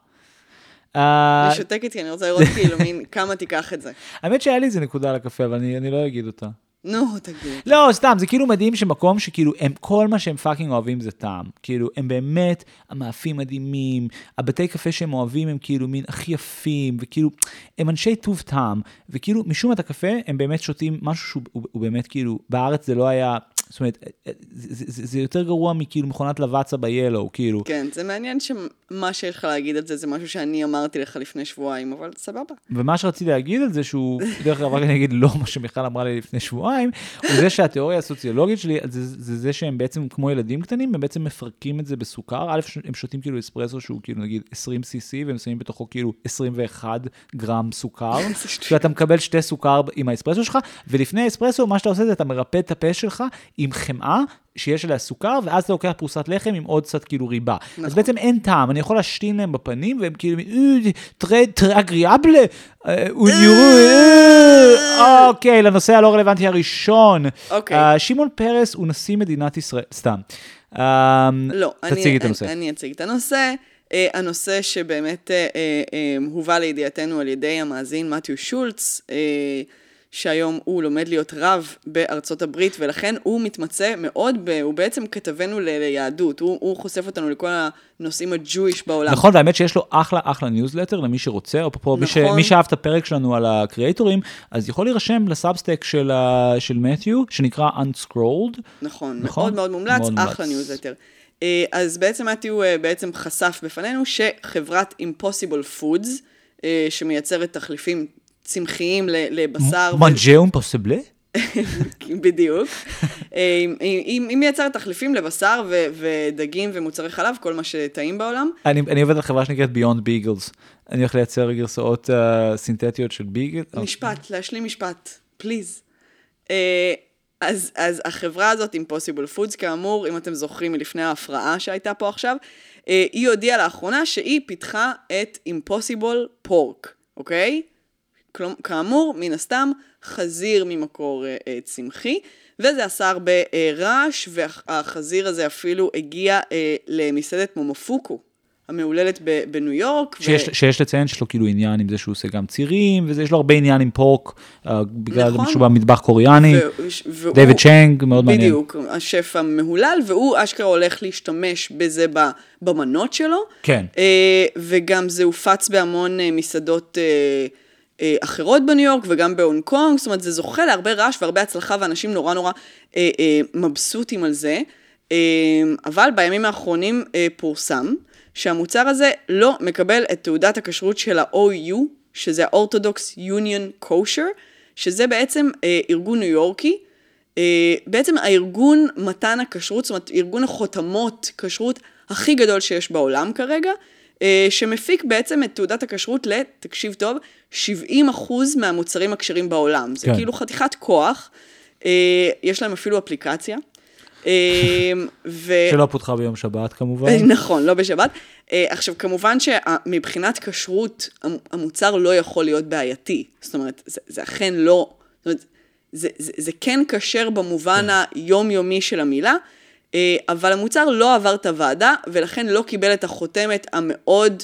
Speaker 2: אה,
Speaker 1: אני שותקת כי אני רוצה לראות כאילו מין כמה תיקח את זה.
Speaker 2: האמת שהיה לי איזה נקודה על הקפה, אבל אני אני לא אגיד אותה.
Speaker 1: נו, תגיד.
Speaker 2: לא, סתם, זה כאילו מדהים שמקום שכאילו, הם, כל מה שהם fucking אוהבים זה טעם. כאילו, הם באמת, המאפים מדהימים, הבתי קפה שהם אוהבים הם כאילו מין הכי יפים, וכאילו, הם אנשי טוב טעם, וכאילו, משום מה את הקפה, הם באמת שותים משהו שהוא הוא, הוא באמת כאילו, בארץ זה לא היה, זאת אומרת, זה, זה, זה יותר גרוע מכאילו מכונת לוואצה ב-Yellow, כאילו.
Speaker 1: כן, זה מעניין שמה שיש לך להגיד על זה, זה משהו שאני אמרתי לך לפני שבועיים, אבל סבבה.
Speaker 2: ומה שרציתי להגיד על זה, שהוא, דרך אגב, רק אני אגיד לא מה שמיכל אמרה לי לפני שבועיים, הוא זה שהתיאוריה הסוציולוגית שלי, זה, זה זה שהם בעצם כמו ילדים קטנים, הם בעצם מפרקים את זה בסוכר. א', הם שותים כאילו אספרסו שהוא כאילו נגיד 20 cc, והם שמים בתוכו כאילו 21 גרם סוכר, ואתה מקבל שתי סוכר עם האספרסו שלך, ולפני האספרסו, מה שאתה עושה זה אתה מרפא את הפה שלך עם חמאה. שיש עליה סוכר, ואז אתה לוקח פרוסת לחם עם עוד קצת כאילו ריבה. נכון. אז בעצם אין טעם, אני יכול להשתין להם בפנים, והם כאילו, טרי אגריאבלה, אוקיי, לנושא הלא רלוונטי הראשון. אוקיי. שמעון פרס הוא נשיא מדינת ישראל, סתם.
Speaker 1: לא, תציגי את הנושא. אני אציג את הנושא. הנושא שבאמת הובא לידיעתנו על ידי המאזין מתיו שולץ, שהיום הוא לומד להיות רב בארצות הברית, ולכן הוא מתמצא מאוד, ב, הוא בעצם כתבנו ל, ליהדות, הוא, הוא חושף אותנו לכל הנושאים הג'ויש בעולם.
Speaker 2: נכון, והאמת שיש לו אחלה אחלה ניוזלטר למי שרוצה, או פה, נכון. מי, מי שאהב את הפרק שלנו על הקריאטורים, אז יכול להירשם לסאבסטק של, של מתיו, שנקרא Unscrolled.
Speaker 1: נכון, נכון, מאוד מאוד מומלץ, מאוד אחלה ניוזלטר. אה, אז בעצם מתיו אה, בעצם חשף בפנינו שחברת Impossible Foods, אה, שמייצרת תחליפים צמחיים לבשר.
Speaker 2: מנג'ה אימפוסיבלה?
Speaker 1: בדיוק. היא מייצרת תחליפים לבשר ודגים ומוצרי חלב, כל מה שטעים בעולם.
Speaker 2: אני עובד על חברה שנקראת Beyond Bagels. אני הולך לייצר גרסאות אה, סינתטיות של ביגל.
Speaker 1: משפט, להשלים משפט, please. אה, אז, אז החברה הזאת, Impossible Foods, כאמור, אם אתם זוכרים מלפני ההפרעה שהייתה פה עכשיו, אה, היא הודיעה לאחרונה שהיא פיתחה את Impossible Pork, אוקיי? כאמור, מן הסתם, חזיר ממקור אה, אה, צמחי, וזה עשה הרבה אה, רעש, והחזיר הזה אפילו הגיע אה, למסעדת מומופוקו. המהוללת בניו יורק.
Speaker 2: שיש, ו... שיש לציין שיש לו כאילו עניין עם זה שהוא עושה גם צירים, ויש לו הרבה עניין עם פורק, uh, בגלל נכון. שהוא במטבח קוריאני. ו... דיוויד צ'אנג, מאוד
Speaker 1: בדיוק,
Speaker 2: מעניין.
Speaker 1: בדיוק, השף המהולל, והוא אשכרה הולך להשתמש בזה במנות שלו.
Speaker 2: כן. Uh,
Speaker 1: וגם זה הופץ בהמון uh, מסעדות... אה, אחרות בניו יורק וגם בהונג קונג, זאת אומרת זה זוכה להרבה רעש והרבה הצלחה ואנשים נורא נורא אה, אה, מבסוטים על זה, אה, אבל בימים האחרונים אה, פורסם שהמוצר הזה לא מקבל את תעודת הכשרות של ה-OU, שזה ה-Orthodox Union Kosher, שזה בעצם אה, ארגון ניו יורקי, אה, בעצם הארגון מתן הכשרות, זאת אומרת ארגון החותמות כשרות הכי גדול שיש בעולם כרגע, שמפיק בעצם את תעודת הכשרות ל, תקשיב טוב, 70 אחוז מהמוצרים הכשרים בעולם. זה כן. כאילו חתיכת כוח, אה, יש להם אפילו אפליקציה.
Speaker 2: אה, ו... שלא פותחה ביום שבת כמובן.
Speaker 1: נכון, לא בשבת. עכשיו, כמובן שמבחינת כשרות, המוצר לא יכול להיות בעייתי. זאת אומרת, זה, זה אכן לא, זאת אומרת, זה, זה, זה כן כשר במובן כן. היומיומי של המילה. אה, אבל המוצר לא עבר את הוועדה, ולכן לא קיבל את החותמת המאוד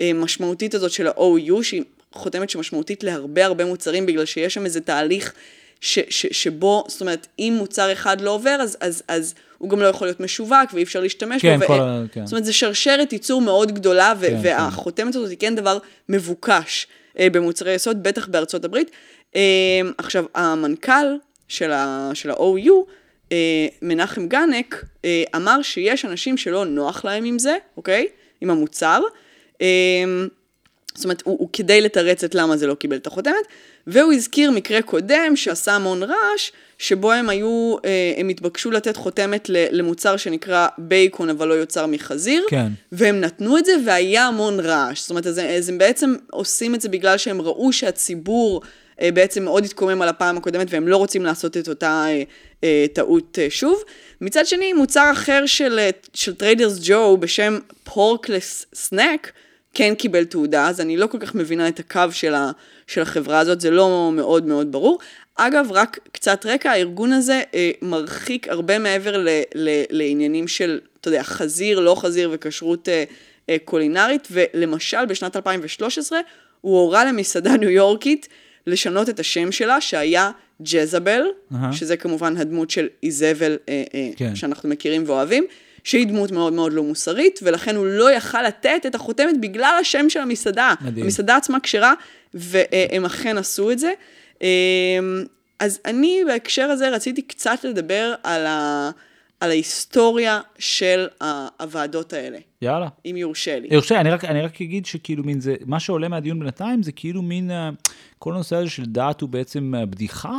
Speaker 1: אה, משמעותית הזאת של ה-OU, שהיא חותמת שמשמעותית להרבה הרבה מוצרים, בגלל שיש שם איזה תהליך ש, ש, שבו, זאת אומרת, אם מוצר אחד לא עובר, אז, אז, אז הוא גם לא יכול להיות משווק, ואי אפשר להשתמש
Speaker 2: כן,
Speaker 1: בו.
Speaker 2: כל ו... כן.
Speaker 1: זאת אומרת, זה שרשרת ייצור מאוד גדולה, ו- כן, והחותמת כן. הזאת היא כן דבר מבוקש אה, במוצרי יסוד, בטח בארצות הברית. אה, עכשיו, המנכ"ל של ה-OU, אה, מנחם גנק אה, אמר שיש אנשים שלא נוח להם עם זה, אוקיי? עם המוצר. אה, זאת אומרת, הוא, הוא כדי לתרץ את למה זה לא קיבל את החותמת, והוא הזכיר מקרה קודם שעשה המון רעש, שבו הם היו, הם התבקשו לתת חותמת למוצר שנקרא בייקון אבל לא יוצר מחזיר,
Speaker 2: כן.
Speaker 1: והם נתנו את זה והיה המון רעש. זאת אומרת, אז, אז הם בעצם עושים את זה בגלל שהם ראו שהציבור בעצם מאוד התקומם על הפעם הקודמת והם לא רוצים לעשות את אותה אה, טעות אה, שוב. מצד שני, מוצר אחר של, אה, של Trader Joe's בשם Porkless Snack, כן קיבל תעודה, אז אני לא כל כך מבינה את הקו של, ה, של החברה הזאת, זה לא מאוד מאוד ברור. אגב, רק קצת רקע, הארגון הזה אה, מרחיק הרבה מעבר ל, ל, לעניינים של, אתה יודע, חזיר, לא חזיר וכשרות אה, אה, קולינרית, ולמשל בשנת 2013 הוא הורה למסעדה ניו יורקית לשנות את השם שלה, שהיה ג'זבל, uh-huh. שזה כמובן הדמות של איזבל אה, אה, כן. שאנחנו מכירים ואוהבים, שהיא דמות מאוד מאוד לא מוסרית, ולכן הוא לא יכל לתת את החותמת בגלל השם של המסעדה. מדהים. המסעדה עצמה כשרה, והם אכן עשו את זה. אה, אז אני בהקשר הזה רציתי קצת לדבר על, ה, על ההיסטוריה של הוועדות האלה,
Speaker 2: יאללה.
Speaker 1: אם יורשה לי.
Speaker 2: יורשה, אני רק, אני רק אגיד שכאילו מין זה, מה שעולה מהדיון בינתיים זה כאילו מין, אה, כל הנושא הזה של דת הוא בעצם אה, בדיחה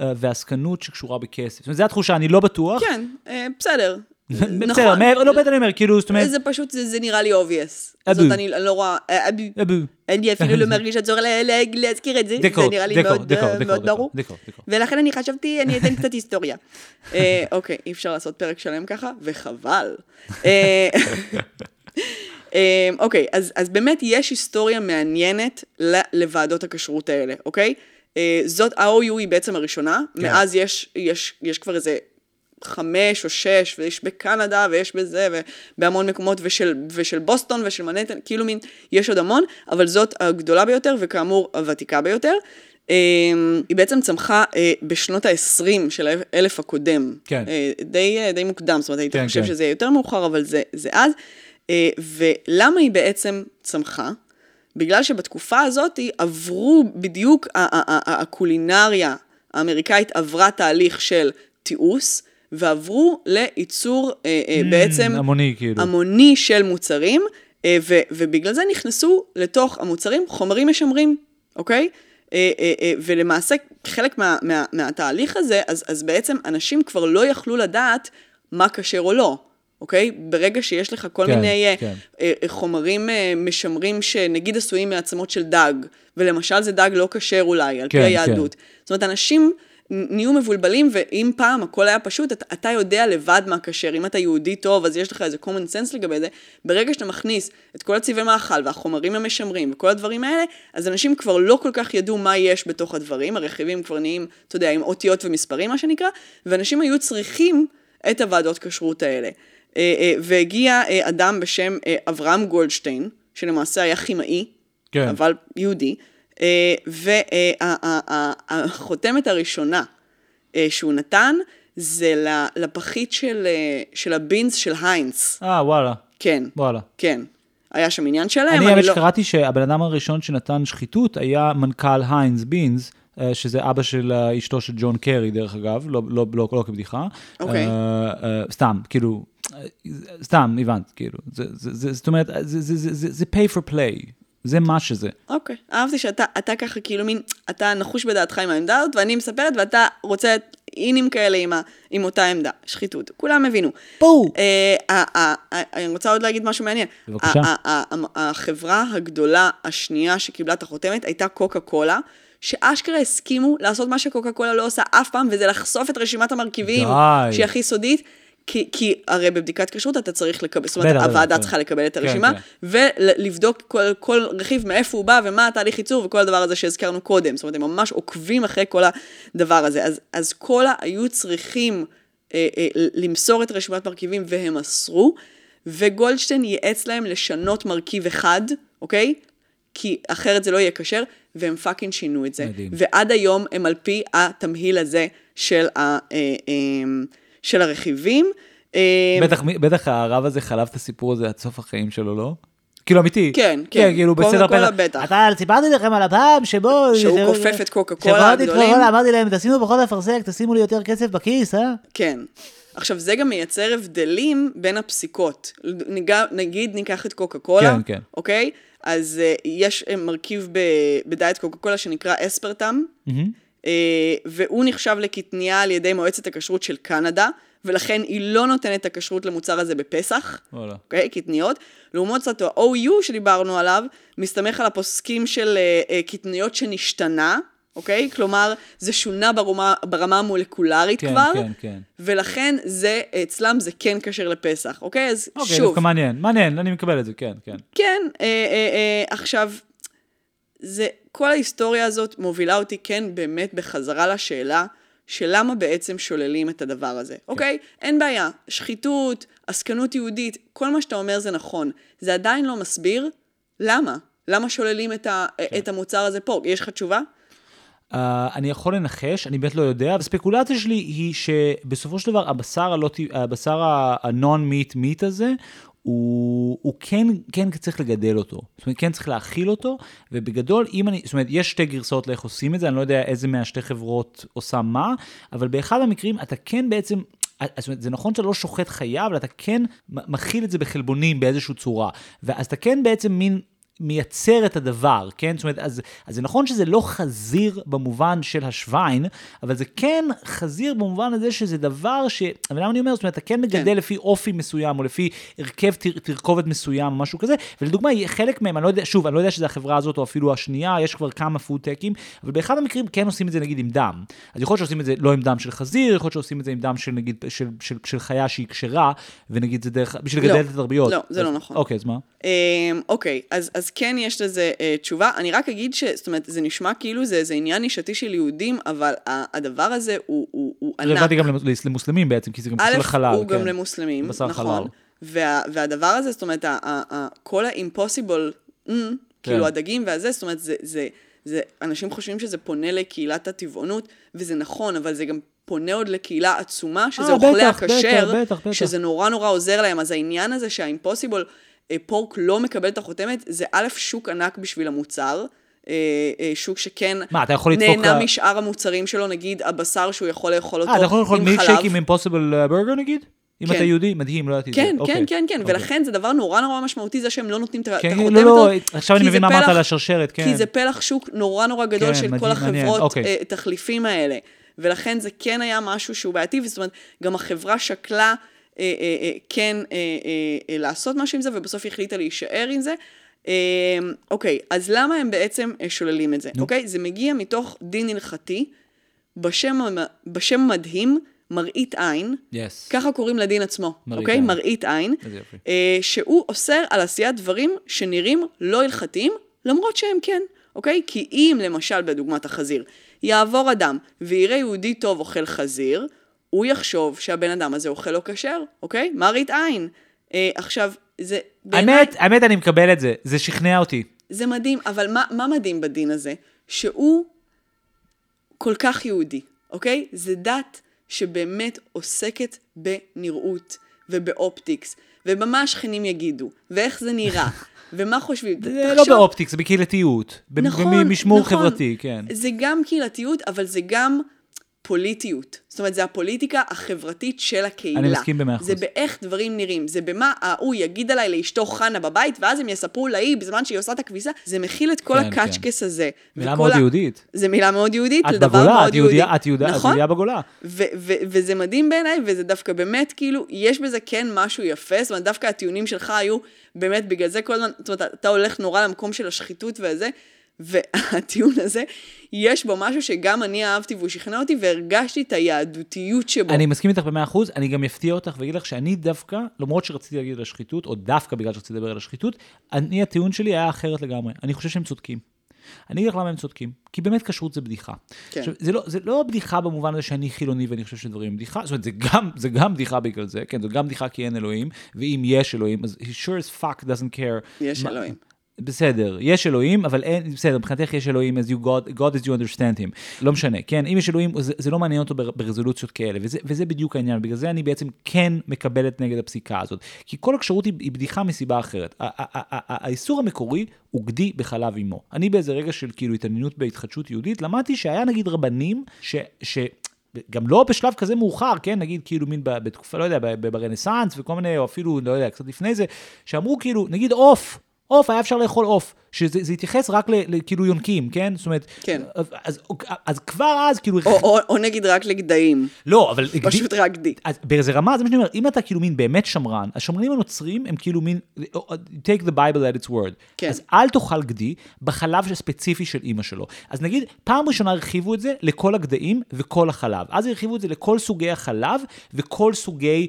Speaker 2: אה, ועסקנות שקשורה בכסף. זאת אומרת, זו התחושה, אני לא בטוח.
Speaker 1: כן, אה, בסדר.
Speaker 2: בסדר,
Speaker 1: נכון.
Speaker 2: מעבר- לא באמת אני אומר, כאילו, זאת אומרת,
Speaker 1: זה פשוט, זה, נראה לי obvious.
Speaker 2: אבו.
Speaker 1: זאת אני לא רואה, אה, אבו.
Speaker 2: אבו.
Speaker 1: אני אפילו לא מרגיש הצורך לה- לה- להזכיר את זה,
Speaker 2: דקור,
Speaker 1: זה נראה לי מאוד, ברור.
Speaker 2: דקור.
Speaker 1: ולכן אני חשבתי, אני אתן קצת היסטוריה. אוקיי, אי אפשר לעשות פרק שלם ככה, וחבל. אה, אוקיי, אז, אז באמת יש היסטוריה מעניינת ל- לוועדות הכשרות האלה, אוקיי? אה, זאת, ה-OU היא בעצם הראשונה,
Speaker 2: כן.
Speaker 1: מאז יש, יש, יש כבר איזה חמש או שש, ויש בקנדה, ויש בזה, ובהמון מקומות, ושל, ושל בוסטון, ושל מנהטן, כאילו מין, יש עוד המון, אבל זאת הגדולה ביותר, וכאמור, הוותיקה ביותר. אה, היא בעצם צמחה אה, בשנות ה-20 של האלף הקודם.
Speaker 2: כן.
Speaker 1: אה, די, אה, די מוקדם, זאת אומרת,
Speaker 2: כן,
Speaker 1: חושב
Speaker 2: כן.
Speaker 1: שזה יותר מאוחר, אבל זה, זה אז. אה, ולמה היא בעצם צמחה? בגלל שבתקופה הזאת עברו בדיוק, הקולינריה האמריקאית עברה תהליך של תיעוש, ועברו לייצור אה, אה, בעצם
Speaker 2: המוני, כאילו.
Speaker 1: המוני של מוצרים, ו- ובגלל זה נכנסו לתוך המוצרים חומרים משמרים, אוקיי? ולמעשה חלק מה, מה, מהתהליך הזה, אז, אז בעצם אנשים כבר לא יכלו לדעת מה כשר או לא, אוקיי? ברגע שיש לך כל
Speaker 2: כן,
Speaker 1: מיני אה,
Speaker 2: כן.
Speaker 1: אה, אה, חומרים משמרים שנגיד עשויים מעצמות של דג, ולמשל זה דג לא כשר אולי, על
Speaker 2: כן,
Speaker 1: פי
Speaker 2: כן.
Speaker 1: היהדות. זאת אומרת, אנשים נהיו מבולבלים, ואם פעם הכל היה פשוט, אתה, אתה יודע לבד מה כשר. אם אתה יהודי טוב, אז יש לך איזה common sense לגבי זה. ברגע שאתה מכניס את כל הצבעי מאכל והחומרים המשמרים וכל הדברים האלה, אז אנשים כבר לא כל כך ידעו מה יש בתוך הדברים. הרכיבים כבר נהיים, אתה יודע, עם אותיות ומספרים, מה שנקרא, ואנשים היו צריכים את הוועדות כשרות האלה. אה, אה, והגיע אה, אדם בשם אברהם גולדשטיין, שלמעשה היה כימאי,
Speaker 2: כן.
Speaker 1: אבל יהודי, והחותמת הראשונה שהוא נתן זה לפחית של, של הבינס של היינץ.
Speaker 2: אה, וואלה,
Speaker 1: כן,
Speaker 2: וואלה.
Speaker 1: כן. היה שם עניין שלהם,
Speaker 2: אני האמת
Speaker 1: לא...
Speaker 2: שקראתי שהבן אדם הראשון שנתן שחיתות היה מנכ"ל היינס בינס, שזה אבא של אשתו של ג'ון קרי, דרך אגב, לא, לא, לא, לא כבדיחה.
Speaker 1: אוקיי.
Speaker 2: אה, אה, סתם, כאילו, סתם, הבנת, כאילו. זה, זה, זה, זאת אומרת, זה, זה, זה, זה, זה pay for play, זה מה שזה.
Speaker 1: אוקיי. אהבתי שאתה אתה ככה כאילו מין, אתה נחוש בדעתך עם העמדה הזאת, ואני מספרת, ואתה רוצה אינים כאלה עם, ה, עם אותה עמדה. שחיתות. כולם הבינו.
Speaker 2: בואו.
Speaker 1: אה, ה- ה- ה- אני רוצה עוד להגיד משהו מעניין.
Speaker 2: בבקשה.
Speaker 1: החברה הגדולה השנייה שקיבלה את החותמת הייתה קוקה קולה. שאשכרה הסכימו לעשות מה שקוקה קולה לא עושה אף פעם, וזה לחשוף את רשימת המרכיבים,
Speaker 2: די.
Speaker 1: שהיא הכי סודית, כי, כי הרי בבדיקת כשרות אתה צריך לקבל, זאת אומרת, הוועדה
Speaker 2: כן.
Speaker 1: צריכה לקבל את
Speaker 2: כן,
Speaker 1: הרשימה,
Speaker 2: כן.
Speaker 1: ולבדוק כל, כל רכיב מאיפה הוא בא ומה התהליך ייצור וכל הדבר הזה שהזכרנו קודם. זאת אומרת, הם ממש עוקבים אחרי כל הדבר הזה. אז, אז קולה היו צריכים אה, אה, למסור את רשימת מרכיבים והם מסרו, וגולדשטיין ייעץ להם לשנות מרכיב אחד, אוקיי? כי אחרת זה לא יהיה כשר, והם fucking שינו את זה.
Speaker 2: מדהים.
Speaker 1: ועד היום הם על פי התמהיל הזה של, ה, אה, אה, של הרכיבים. אה,
Speaker 2: בטח, בטח הרב הזה חלב את הסיפור הזה עד סוף החיים שלו, לא? כאילו אמיתי.
Speaker 1: כן, כן.
Speaker 2: כאילו
Speaker 1: קוקה
Speaker 2: בסדר
Speaker 1: קולה
Speaker 2: פתח.
Speaker 1: בטח.
Speaker 3: אתה, סיפרתי לכם על הפעם שבו...
Speaker 1: שהוא כופף את קוקה קולה הגדולים.
Speaker 3: קוקה, אמרתי להם, תשימו פחות אפרסק, תשימו לי יותר כסף בכיס, אה?
Speaker 1: כן. עכשיו, זה גם מייצר הבדלים בין הפסיקות. נג... נגיד ניקח את קוקה קולה,
Speaker 2: כן, כן.
Speaker 1: אוקיי? אז uh, יש uh, מרכיב. בדיאט קוקה קולה שנקרא אספרטם, uh, והוא נחשב לקטניה על ידי מועצת הכשרות של קנדה, ולכן היא לא נותנת את הכשרות למוצר הזה בפסח.
Speaker 2: וואלה.
Speaker 1: אוקיי? קטניות. לעומת זאת, ה-OU שדיברנו עליו, מסתמך על הפוסקים של uh, uh, קטניות שנשתנה, אוקיי? כלומר, זה שונה ברמה, ברמה המולקולרית
Speaker 2: כן,
Speaker 1: כבר,
Speaker 2: כן, כן.
Speaker 1: ולכן זה, אצלם זה כן כשר לפסח, אוקיי? אז
Speaker 2: אוקיי,
Speaker 1: שוב,
Speaker 2: דווקא מעניין, מעניין, אני מקבל את זה, כן, כן.
Speaker 1: כן, אה, אה, אה, עכשיו, זה, כל ההיסטוריה הזאת מובילה אותי כן באמת בחזרה לשאלה של למה בעצם שוללים את הדבר הזה,
Speaker 2: כן.
Speaker 1: אוקיי? אין בעיה, שחיתות, עסקנות יהודית, כל מה שאתה אומר זה נכון. זה עדיין לא מסביר למה. למה שוללים את, ה,
Speaker 2: כן.
Speaker 1: את המוצר הזה פה? יש לך תשובה?
Speaker 2: Uh, אני יכול לנחש, אני באמת לא יודע. הספקולציה שלי היא שבסופו של דבר הבשר הלא הבשר ה-non-meat meat הזה, הוא, הוא כן, כן צריך לגדל אותו. זאת אומרת, כן צריך להכיל אותו, ובגדול, אם אני, זאת אומרת, יש שתי גרסאות לאיך עושים את זה, אני לא יודע איזה מהשתי חברות עושה מה, אבל באחד המקרים אתה כן בעצם זאת אומרת, זה נכון שאתה לא שוחט חיה, אבל אתה כן מכיל את זה בחלבונים באיזושהי צורה. ואז אתה כן בעצם מין מייצר את הדבר, כן? זאת אומרת, אז, אז זה נכון שזה לא חזיר במובן של השוויין, אבל זה כן חזיר במובן הזה שזה דבר ש... אבל למה אני אומר? זאת אומרת, אתה כן מגדל כן. לפי אופי מסוים, או לפי הרכב תר, תרכובת מסוים, או משהו כזה, ולדוגמה, חלק מהם, אני לא יודע, שוב, אני לא יודע שזה החברה הזאת, או אפילו השנייה, יש כבר כמה פודטקים, אבל באחד המקרים כן עושים את זה נגיד עם דם. אז יכול להיות שעושים את זה לא עם דם של חזיר, יכול להיות שעושים את זה עם דם של נגיד, של, של, של, של חיה שהיא כשרה, ונגיד זה דרך, בשביל לגדל לא, את התרביות.
Speaker 1: לא, זה
Speaker 2: אז,
Speaker 1: לא נכון.
Speaker 2: אוקיי, אז מה?
Speaker 1: אמ, אוקיי, אז, אז כן יש לזה אה, תשובה. אני רק אגיד ש... זאת אומרת, זה נשמע כאילו זה איזה עניין נישתי של יהודים, אבל הדבר הזה הוא, הוא, הוא ענק.
Speaker 2: רלוונטי גם למוסלמים בעצם, כי זה גם קשור לחלל.
Speaker 1: א', הוא כן. גם למוסלמים,
Speaker 2: בשר
Speaker 1: נכון.
Speaker 2: חלל.
Speaker 1: וה, והדבר הזה, זאת אומרת, ה, ה, ה, כל ה-impossible, mm, כן. כאילו הדגים והזה, זאת אומרת, זה, זה, זה, אנשים חושבים שזה פונה לקהילת הטבעונות, וזה נכון, אבל זה גם פונה עוד לקהילה עצומה, שזה
Speaker 2: אה,
Speaker 1: אוכלי הכשר. שזה נורא נורא עוזר להם. אז העניין הזה שהאימפוסיבול פורק לא מקבל את החותמת, זה א', שוק ענק בשביל המוצר. אה, אה, שוק שכן
Speaker 2: מה, אתה יכול לדפוק
Speaker 1: נהנה
Speaker 2: ל-
Speaker 1: משאר המוצרים שלו, נגיד הבשר שהוא יכול לאכול אותו
Speaker 2: אה, אתה יכול לאכול
Speaker 1: עם
Speaker 2: מילקשייק
Speaker 1: חלב.
Speaker 2: עם אימפוסיבל ברגר נגיד? אם
Speaker 1: כן.
Speaker 2: אתה יהודי? מדהים, לא ידעתי את זה.
Speaker 1: כן,
Speaker 2: אוקיי.
Speaker 1: כן, כן, כן,
Speaker 2: אוקיי.
Speaker 1: ולכן זה דבר נורא נורא משמעותי, זה שהם לא נותנים את
Speaker 2: כן,
Speaker 1: החותמת
Speaker 2: לא, לא, עכשיו אני מבין מה אמרת על השרשרת, כן.
Speaker 1: כי זה פלח שוק נורא נורא גדול
Speaker 2: כן,
Speaker 1: של כל
Speaker 2: מדהים, מעניין,
Speaker 1: החברות
Speaker 2: אוקיי.
Speaker 1: אה, תחליפים האלה. ולכן זה כן היה משהו שהוא בעייתי, וזאת אומרת, גם החברה שקלה אה, אה, אה, כן אה, אה, אה, לעשות משהו עם זה, ובסוף היא החליטה להישאר עם זה. אוקיי, אז למה הם בעצם שוללים את זה? אוקיי? זה מגיע מתוך דין הלכתי, בשם, בשם מדהים, מראית עין,
Speaker 2: Yes.
Speaker 1: ככה קוראים לדין עצמו,
Speaker 2: מראית
Speaker 1: אוקיי?
Speaker 2: עין.
Speaker 1: מראית עין. אה, שהוא אוסר על עשיית דברים שנראים לא הלכתיים, למרות שהם כן, אוקיי? כי אם למשל, בדוגמת החזיר, יעבור אדם ויראה יהודי טוב אוכל חזיר, הוא יחשוב שהבן אדם הזה אוכל לא כשר, אוקיי? מראית עין. אה, עכשיו, זה
Speaker 2: האמת, האמת, אני מקבל את זה, זה שכנע אותי.
Speaker 1: זה מדהים, אבל מה, מה מדהים בדין הזה? שהוא כל כך יהודי, אוקיי? זה דת שבאמת עוסקת בנראות וב optics, ובמה השכנים יגידו, ואיך זה נראה, ומה חושבים.
Speaker 2: זה לא ב optics, זה בקהילתיות.
Speaker 1: נכון,
Speaker 2: במשטור
Speaker 1: נכון.
Speaker 2: חברתי, כן.
Speaker 1: זה גם קהילתיות, אבל זה גם פוליטיות. זאת אומרת, זה הפוליטיקה החברתית של הקהילה.
Speaker 2: אני מסכים במאה אחוז.
Speaker 1: זה באיך דברים נראים, זה במה ההוא יגיד עליי לאשתו חנה בבית, ואז הם יספרו להיא בזמן שהיא עושה את הכביסה. זה מכיל את כל
Speaker 2: כן,
Speaker 1: הקאצ'קעס הזה.
Speaker 2: מילה מאוד
Speaker 1: ה-
Speaker 2: יהודית.
Speaker 1: זה מילה מאוד יהודית,
Speaker 2: את
Speaker 1: זה דבר
Speaker 2: בגולה,
Speaker 1: מאוד
Speaker 2: את
Speaker 1: יהודי.
Speaker 2: את יהודיה, את
Speaker 1: נכון?
Speaker 2: יהודיה בגולה.
Speaker 1: ו- ו- וזה מדהים בעיניי, וזה דווקא באמת, כאילו, יש בזה כן משהו יפה, זאת אומרת, דווקא הטיעונים שלך היו באמת בגלל זה כל הזמן, זאת אומרת, אתה הולך נורא למקום של השחיתות וזה, והטיעון הזה, יש בו משהו שגם אני אהבתי והוא שכנע אותי, והרגשתי את היהדותיות שבו.
Speaker 2: אני מסכים איתך במאה אחוז, אני גם אפתיע אותך ואגיד לך שאני דווקא, למרות שרציתי להגיד על השחיתות, או דווקא בגלל שרציתי לדבר על השחיתות, אני, הטיעון שלי היה אחרת לגמרי. אני חושב שהם צודקים. אני אגיד לך למה הם צודקים, כי באמת כשרות זה בדיחה.
Speaker 1: כן.
Speaker 2: עכשיו, זה לא, זה לא בדיחה במובן הזה שאני חילוני ואני חושב שדברים הם בדיחה, זאת אומרת, זה גם, זה גם בדיחה בגלל זה, כן, זה גם בדיחה כי אין אלוהים, ואם יש אלוהים, אז he sure as fuck doesn't care.
Speaker 1: יש
Speaker 2: מה-
Speaker 1: אלוהים.
Speaker 2: בסדר, יש אלוהים, אבל אין, בסדר, מבחינתך יש אלוהים as you God, God as you understand him. לא משנה, כן, אם יש אלוהים, זה, זה לא מעניין אותו בר- ברזולוציות כאלה, וזה, וזה בדיוק העניין, בגלל זה אני בעצם כן מקבלת נגד הפסיקה הזאת. כי כל הקשרות היא, היא בדיחה מסיבה אחרת. האיסור המקורי הוא גדי בחלב אימו. אני באיזה רגע של כאילו התעניינות בהתחדשות יהודית, למדתי שהיה נגיד רבנים ש... ש גם לא בשלב כזה מאוחר, כן, נגיד כאילו מין בתקופה, לא יודע, ברנסאנס וכל מיני, או אפילו, לא יודע, קצת לפני זה, שאמרו כאילו, נגיד עוף, עוף, היה אפשר לאכול עוף, שזה זה התייחס רק לכאילו יונקים, כן? זאת אומרת,
Speaker 1: כן.
Speaker 2: אז, אז, אז כבר אז כאילו,
Speaker 1: או, או, או נגיד רק לגדיים,
Speaker 2: לא, אבל,
Speaker 1: פשוט רק די.
Speaker 2: אז באיזה רמה, זה מה שאני אומר, אם אתה כאילו מין באמת שמרן, השמרנים הנוצרים הם כאילו מין, take the Bible at its word.
Speaker 1: כן.
Speaker 2: אז אל תאכל גדי בחלב הספציפי של אימא שלו. אז נגיד, פעם ראשונה הרחיבו את זה לכל הגדיים וכל החלב. אז הרחיבו את זה לכל סוגי החלב וכל סוגי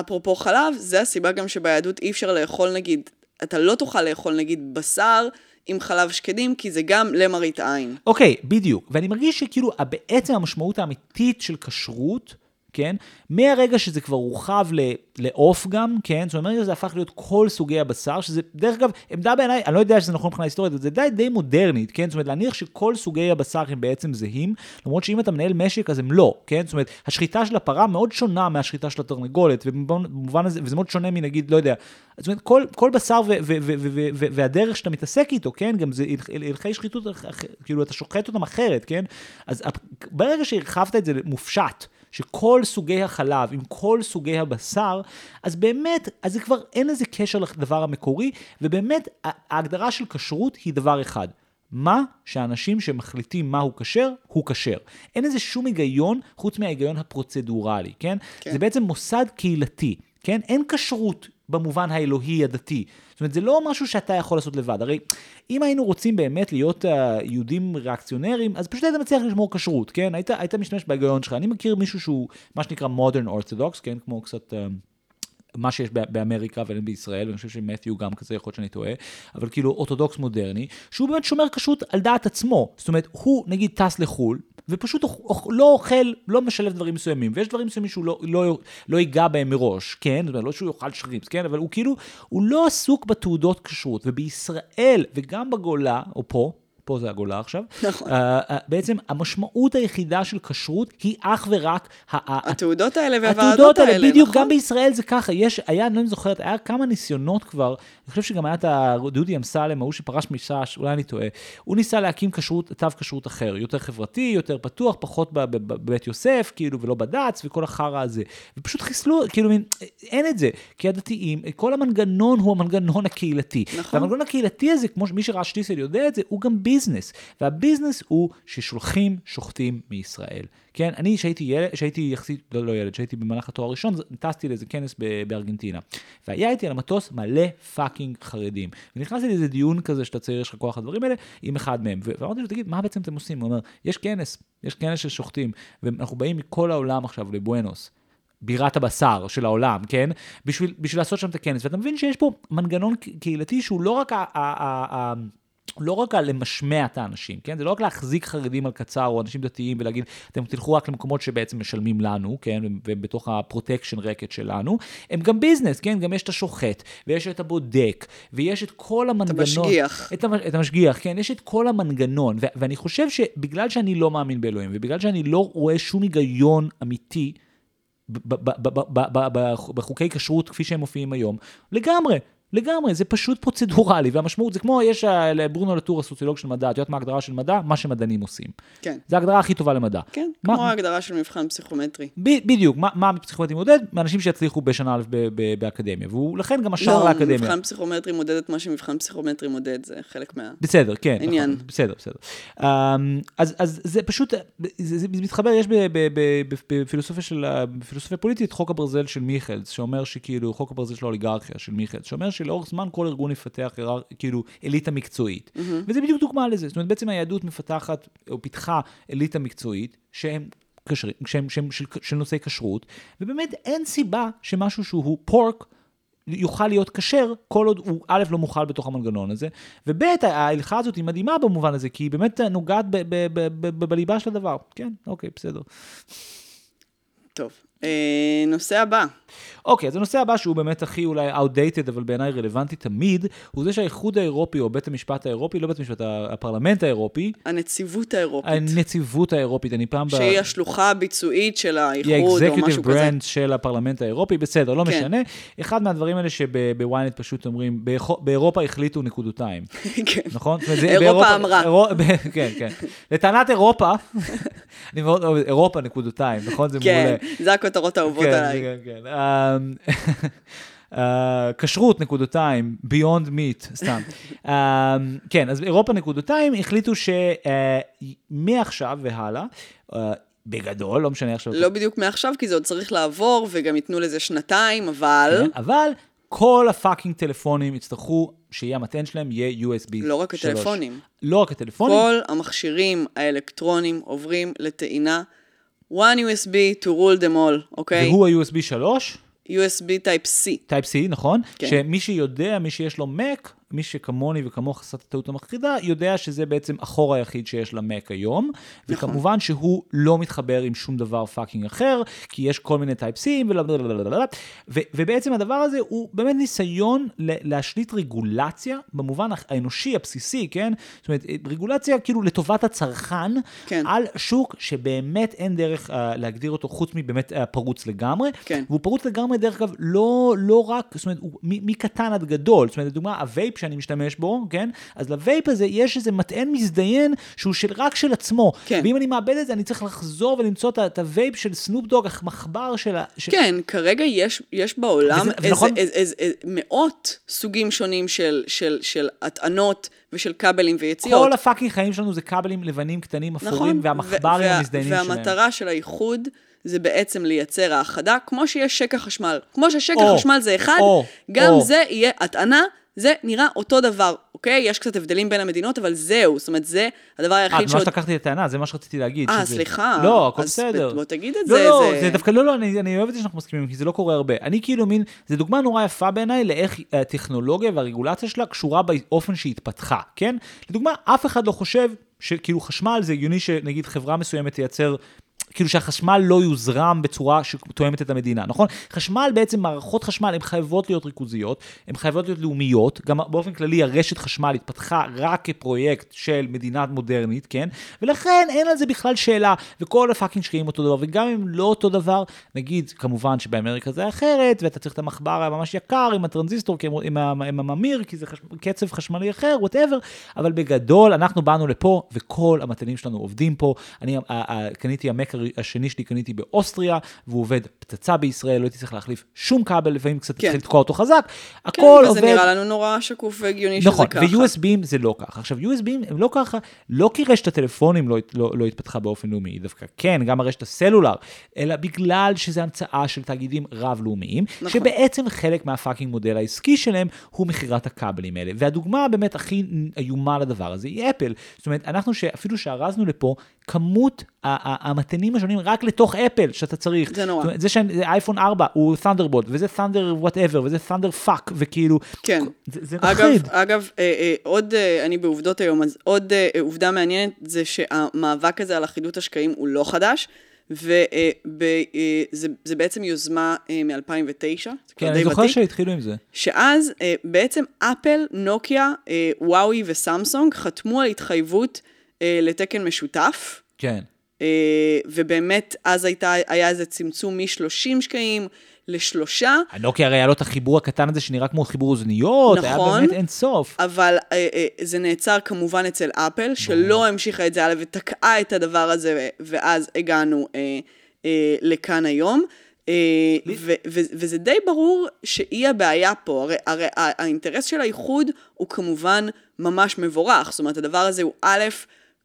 Speaker 1: אפרופו חלב, זה הסיבה גם שביהדות אי אפשר לאכול נגיד, אתה לא תוכל לאכול נגיד בשר עם חלב שקדים, כי זה גם למראית עין.
Speaker 2: אוקיי, בדיוק. ואני מרגיש שכאילו בעצם המשמעות האמיתית של כשרות, כן? מהרגע שזה כבר הורחב לעוף גם, כן? זאת אומרת, זה הפך להיות כל סוגי הבשר, שזה, דרך אגב, עמדה בעיניי, אני לא יודע שזה נכון מבחינה היסטורית, אבל זה די, די מודרנית, כן? זאת אומרת, להניח שכל סוגי הבשר הם בעצם זהים, למרות שאם אתה מנהל משק אז הם לא, כן? זאת אומרת, השחיטה של הפרה מאוד שונה מהשחיטה של התרנגולת, ובמובן הזה, וזה מאוד שונה מנגיד, לא יודע, זאת אומרת, כל, כל בשר ו- ו- ו- ו- ו- והדרך שאתה מתעסק איתו, כן? גם זה הלכ- הלכי שחיתות, כאילו, אתה שוחט אותם אחרת, כן? אז ברגע שהרחבת את זה מופשט, שכל סוגי החלב עם כל סוגי הבשר, אז באמת, אז זה כבר אין לזה קשר לדבר המקורי, ובאמת ההגדרה של כשרות היא דבר אחד. מה שאנשים שמחליטים מהו כשר, הוא כשר. אין לזה שום היגיון חוץ מההיגיון הפרוצדורלי, כן?
Speaker 1: כן.
Speaker 2: זה בעצם מוסד קהילתי, כן? אין כשרות במובן האלוהי הדתי. זאת אומרת, זה לא משהו שאתה יכול לעשות לבד. הרי אם היינו רוצים באמת להיות uh, יהודים ריאקציונרים, אז פשוט היית מצליח לשמור כשרות, כן? היית, היית משתמש בהיגיון שלך. אני מכיר מישהו שהוא מה שנקרא modern orthodox, כן? כמו קצת... Uh, מה שיש באמריקה ואין בישראל, ואני חושב שמת'יו גם כזה, יכול להיות שאני טועה, אבל כאילו אורתודוקס מודרני, שהוא באמת שומר כשרות על דעת עצמו. זאת אומרת, הוא נגיד טס לחו"ל, ופשוט לא אוכל, לא משלב דברים מסוימים, ויש דברים מסוימים שהוא לא, לא, לא ייגע בהם מראש, כן? זאת אומרת, לא שהוא יאכל שרימפס, כן? אבל הוא כאילו, הוא לא עסוק בתעודות כשרות, ובישראל, וגם בגולה, או פה, פה זה הגולה עכשיו,
Speaker 1: נכון.
Speaker 2: uh, uh, בעצם המשמעות היחידה של כשרות היא אך ורק
Speaker 1: התעודות האלה והוועדות
Speaker 2: התעודות
Speaker 1: האלה,
Speaker 2: האלה, בדיוק,
Speaker 1: נכון?
Speaker 2: גם בישראל זה ככה, יש, היה, אני לא זוכרת, היה כמה ניסיונות כבר, אני חושב שגם היה את הדודי אמסלם, ההוא שפרש מש"ס, אולי אני טועה, הוא ניסה להקים כשרות, תו כשרות אחר, יותר חברתי, יותר פתוח, פחות בבית יוסף, כאילו, ולא בד"ץ, וכל החרא הזה. ופשוט חיסלו, כאילו, מין, אין את זה, כי הדתיים, כל המנגנון הוא המנגנון הקהילתי.
Speaker 1: נכון.
Speaker 2: והמנגנון הקהילתי הזה, כמו שמי שראה שטיסל יודע את זה, הוא גם ביזנס. והביזנס הוא ששולחים שוחטים מישראל. כן, אני שהייתי ילד, שהייתי יחסית, לא, לא ילד, שהייתי במהלך התואר הראשון, טסתי לאיזה כנס בארגנטינה. והיה איתי על המטוס מלא fucking חרדים. ונכנסתי לאיזה דיון כזה שאתה צעיר, יש לך כוח הדברים האלה, עם אחד מהם. ואמרתי לו, תגיד, מה בעצם אתם עושים? הוא אומר, יש כנס, יש כנס של שוחטים, ואנחנו באים מכל העולם עכשיו לבואנוס. בירת הבשר של העולם, כן? בשביל, בשביל לעשות שם את הכנס. ואתה מבין שיש פה מנגנון קהילתי שהוא לא רק ה... לא רק על למשמע את האנשים, כן? זה לא רק להחזיק חרדים על קצר או אנשים דתיים ולהגיד, אתם תלכו רק למקומות שבעצם משלמים לנו, כן? ובתוך ה protection racket שלנו. הם גם ביזנס, כן? גם יש את השוחט, ויש את הבודק, ויש את כל המנגנון.
Speaker 1: המשגיח.
Speaker 2: את, המ, את המשגיח, כן? יש את כל המנגנון. ו- ואני חושב שבגלל שאני לא מאמין באלוהים, ובגלל שאני לא רואה שום היגיון אמיתי, בחוקי כשרות כפי שהם מופיעים היום, לגמרי. לגמרי, זה פשוט פרוצדורלי, והמשמעות זה כמו, יש אה, לברונו לטור הסוציולוג של מדע, את יודעת מה ההגדרה של מדע? מה שמדענים עושים.
Speaker 1: כן.
Speaker 2: זו ההגדרה הכי טובה למדע.
Speaker 1: כן,
Speaker 2: מה-
Speaker 1: כמו ההגדרה של מבחן פסיכומטרי.
Speaker 2: ב- בדיוק, מה, מה פסיכומטרי מודד? אנשים שיצליחו בשנה א' באקדמיה, והוא לכן גם השער
Speaker 1: לא,
Speaker 2: לאקדמיה.
Speaker 1: מבחן פסיכומטרי מודד את מה שמבחן פסיכומטרי מודד, זה חלק מה...
Speaker 2: בסדר, כן.
Speaker 1: עניין.
Speaker 2: נכון, בסדר, בסדר. Um, אז, אז זה פשוט, זה, זה מתחבר, יש בפילוסופיה של, בפילוסופיה פוליטית חוק הברזל של מיכלס, שאומר שכאילו, חוק הברזל של האוליגרכיה של מיכלס, שאומר שלאורך זמן כל ארגון יפתח כאילו אליטה מקצועית. וזה בדיוק דוגמה לזה. זאת אומרת, בעצם היהדות מפתחת, או פיתחה אליטה מקצועית, שהם... כשרים, שהם, שהם של, של נושאי כשרות, ובאמת אין סיבה שמשהו שהוא פורק יוכל להיות כשר, כל עוד הוא א', לא מוכל בתוך המנגנון הזה, וב', ההלכה הזאת היא מדהימה במובן הזה, כי היא באמת נוגעת ב- ב- ב- ב- בליבה של הדבר. כן, אוקיי, בסדר.
Speaker 1: טוב. אה, נושא הבא.
Speaker 2: אוקיי, אז הנושא הבא שהוא באמת הכי אולי outdated, אבל בעיניי רלוונטי תמיד, הוא זה שהאיחוד האירופי, או בית המשפט האירופי, לא בית המשפט, הפרלמנט האירופי,
Speaker 1: הנציבות האירופית.
Speaker 2: הנציבות האירופית, אני פעם... ב-
Speaker 1: שהיא השלוחה הביצועית של
Speaker 2: היא
Speaker 1: האיחוד, או
Speaker 2: ה-executive
Speaker 1: משהו כזה.
Speaker 2: brand של הפרלמנט האירופי, בסדר, לא
Speaker 1: כן.
Speaker 2: משנה. אחד מהדברים האלה שבוויינט פשוט אומרים, "באיחו- באירופה החליטו נקודותיים.
Speaker 1: כן.
Speaker 2: נכון? זה
Speaker 1: אירופה אמרה.
Speaker 2: ב- כן, כן. לטענת אירופה, אני מאוד אוהב, אירופה נקודותיים, נכון? זה
Speaker 1: כן,
Speaker 2: מעולה.
Speaker 1: הכותרות האהובות
Speaker 2: כן,
Speaker 1: עליי.
Speaker 2: כן, כן. אה, כשרות נקודותיים, ביונד מיט, סתם. אמ, כן, אז אירופה נקודותיים החליטו שמעכשיו והלאה, אה, בגדול, לא משנה עכשיו,
Speaker 1: לא בדיוק מעכשיו, כי זה עוד צריך לעבור, וגם ייתנו לזה שנתיים, אבל
Speaker 2: כן, אבל כל ה fucking טלפונים יצטרכו שיהיה המטען שלהם יהיה USB
Speaker 1: לא רק
Speaker 2: 3.
Speaker 1: הטלפונים.
Speaker 2: לא רק הטלפונים.
Speaker 1: כל המכשירים האלקטרונים עוברים לטעינה. One USB to rule them all, אוקיי?
Speaker 2: והוא ה-USB 3,
Speaker 1: USB Type C.
Speaker 2: Type C, נכון?
Speaker 1: כן.
Speaker 2: שמי שיודע, מי שיש לו Mac, מי שכמוני וכמוך עשה את הטעות המחרידה, יודע שזה בעצם החור היחיד שיש למק היום,
Speaker 1: נכון.
Speaker 2: וכמובן שהוא לא מתחבר עם שום דבר fucking אחר, כי יש כל מיני types ים, ובעצם הדבר הזה הוא באמת ניסיון להשליט רגולציה, במובן האנושי, הבסיסי, כן? זאת אומרת, רגולציה כאילו לטובת הצרכן,
Speaker 1: כן.
Speaker 2: על שוק שבאמת אין דרך uh, להגדיר אותו חוץ מבאמת uh, פרוץ לגמרי.
Speaker 1: כן.
Speaker 2: והוא פרוץ לגמרי, דרך אגב, לא, לא רק, זאת אומרת, הוא מקטן עד גדול. זאת אומרת, לדוגמה, הווייפ שאני משתמש בו, כן? אז לווייפ הזה יש איזה מטען מזדיין שהוא של, רק של עצמו.
Speaker 1: כן.
Speaker 2: ואם אני מאבד את זה, אני צריך לחזור ולמצוא את הווייפ של סנופ דוג, המחבר של ה... של...
Speaker 1: כן, כרגע יש, יש בעולם
Speaker 2: וזה-
Speaker 1: איזה,
Speaker 2: ונכון-
Speaker 1: איזה, איזה, איזה, מאות סוגים שונים של, של, של הטענות ושל כבלים ויציאות.
Speaker 2: כל ה fucking חיים שלנו זה כבלים לבנים קטנים אפורים,
Speaker 1: נכון,
Speaker 2: והמחברים
Speaker 1: וה-
Speaker 2: המזדיינים שלהם.
Speaker 1: והמטרה של האיחוד זה בעצם לייצר האחדה, כמו שיש שקע חשמל. כמו ששקע
Speaker 2: או,
Speaker 1: חשמל זה אחד,
Speaker 2: או,
Speaker 1: גם
Speaker 2: או.
Speaker 1: זה יהיה הטענה, זה נראה אותו דבר, אוקיי? יש קצת הבדלים בין המדינות, אבל זהו, זאת אומרת, זה הדבר
Speaker 2: אה,
Speaker 1: היחיד
Speaker 2: ממש לקחתי את הטענה, זה מה שרציתי להגיד.
Speaker 1: אה,
Speaker 2: שזה-
Speaker 1: סליחה.
Speaker 2: לא, הכל
Speaker 1: אז
Speaker 2: בסדר.
Speaker 1: בוא תגיד את
Speaker 2: לא,
Speaker 1: זה,
Speaker 2: לא,
Speaker 1: זה-
Speaker 2: זה דווקא, לא, לא, אני, אני אוהב את זה שאנחנו מסכימים, כי זה לא קורה הרבה. אני כאילו מין, זה דוגמה נורא יפה בעיניי לאיך הטכנולוגיה והרגולציה שלה קשורה באופן שהיא התפתחה, כן? לדוגמה, אף אחד לא חושב שכאילו חשמל זה הגיוני שנגיד חברה מסוימת תייצר... כאילו שהחשמל לא יוזרם בצורה שתואמת את המדינה, נכון? חשמל בעצם, מערכות חשמל, הן חייבות להיות ריכוזיות, הן חייבות להיות לאומיות, גם באופן כללי הרשת חשמל התפתחה רק כפרויקט של מדינה מודרנית, כן? ולכן אין על זה בכלל שאלה, וכל ה fucking שקעים אותו דבר, וגם אם לא אותו דבר, נגיד, כמובן שבאמריקה זה אחרת, ואתה צריך את המחבר הממש יקר עם הטרנזיסטור, עם, ה- עם הממיר, כי זה חש... קצב חשמלי אחר, whatever, אבל בגדול, אנחנו באנו לפה, וכל המטענים שלנו עובדים פה. אני קניתי המק הר- השני שלי, קניתי באוסטריה, והוא עובד פצצה בישראל, לא הייתי צריך להחליף שום כבל, לפעמים קצת
Speaker 1: כן.
Speaker 2: צריך לתקוע אותו חזק.
Speaker 1: כן,
Speaker 2: הכל
Speaker 1: וזה
Speaker 2: עובד.
Speaker 1: נראה לנו נורא שקוף והגיוני
Speaker 2: נכון,
Speaker 1: שזה ככה.
Speaker 2: ו-USB זה לא ככה. עכשיו, USB הם לא ככה, לא כי רשת הטלפונים לא, לא, לא התפתחה באופן לאומי, דווקא כן, גם הרשת הסלולר, אלא בגלל שזה המצאה של תאגידים רב-לאומיים,
Speaker 1: נכון.
Speaker 2: שבעצם חלק מהפאקינג מודל העסקי שלהם הוא מכירת הכבלים האלה. והדוגמה באמת הכי איומה לדבר הזה היא אפל. זאת אומרת, אנחנו שאפילו שארזנו לפה, כמות המטענים השונים רק לתוך אפל שאתה צריך.
Speaker 1: זה נורא.
Speaker 2: זה שאייפון 4 הוא Thunderbolt, וזה thunder whatever, וזה thunder fuck, וכאילו,
Speaker 1: כן.
Speaker 2: זה, זה
Speaker 1: אגב, אה, אה, עוד, אה, אני בעובדות היום, אז עוד אה, עובדה מעניינת זה שהמאבק הזה על אחידות השקעים הוא לא חדש, וזה בעצם יוזמה מ-2009, זה
Speaker 2: כן, אני זוכר
Speaker 1: ותיק,
Speaker 2: שהתחילו עם זה.
Speaker 1: שאז בעצם אפל, נוקיה, וואוי וסמסונג חתמו על התחייבות אה, לתקן משותף.
Speaker 2: כן.
Speaker 1: אה, ובאמת, אז הייתה, היה איזה צמצום מ-30 שקעים לשלושה,
Speaker 2: הנוקיה הרי היה לו את החיבור הקטן הזה שנראה כמו חיבור אוזניות, היה
Speaker 1: נכון.
Speaker 2: באמת אין סוף.
Speaker 1: אבל אה, אה, זה נעצר כמובן אצל אפל, שלא המשיכה את זה הלאה ותקעה את הדבר הזה, ואז הגענו אה, אה, לכאן היום. אה, ו- ו- וזה די ברור שהיא הבעיה פה, הרי, הרי האינטרס של האיחוד הוא כמובן ממש מבורך, זאת אומרת הדבר הזה הוא א',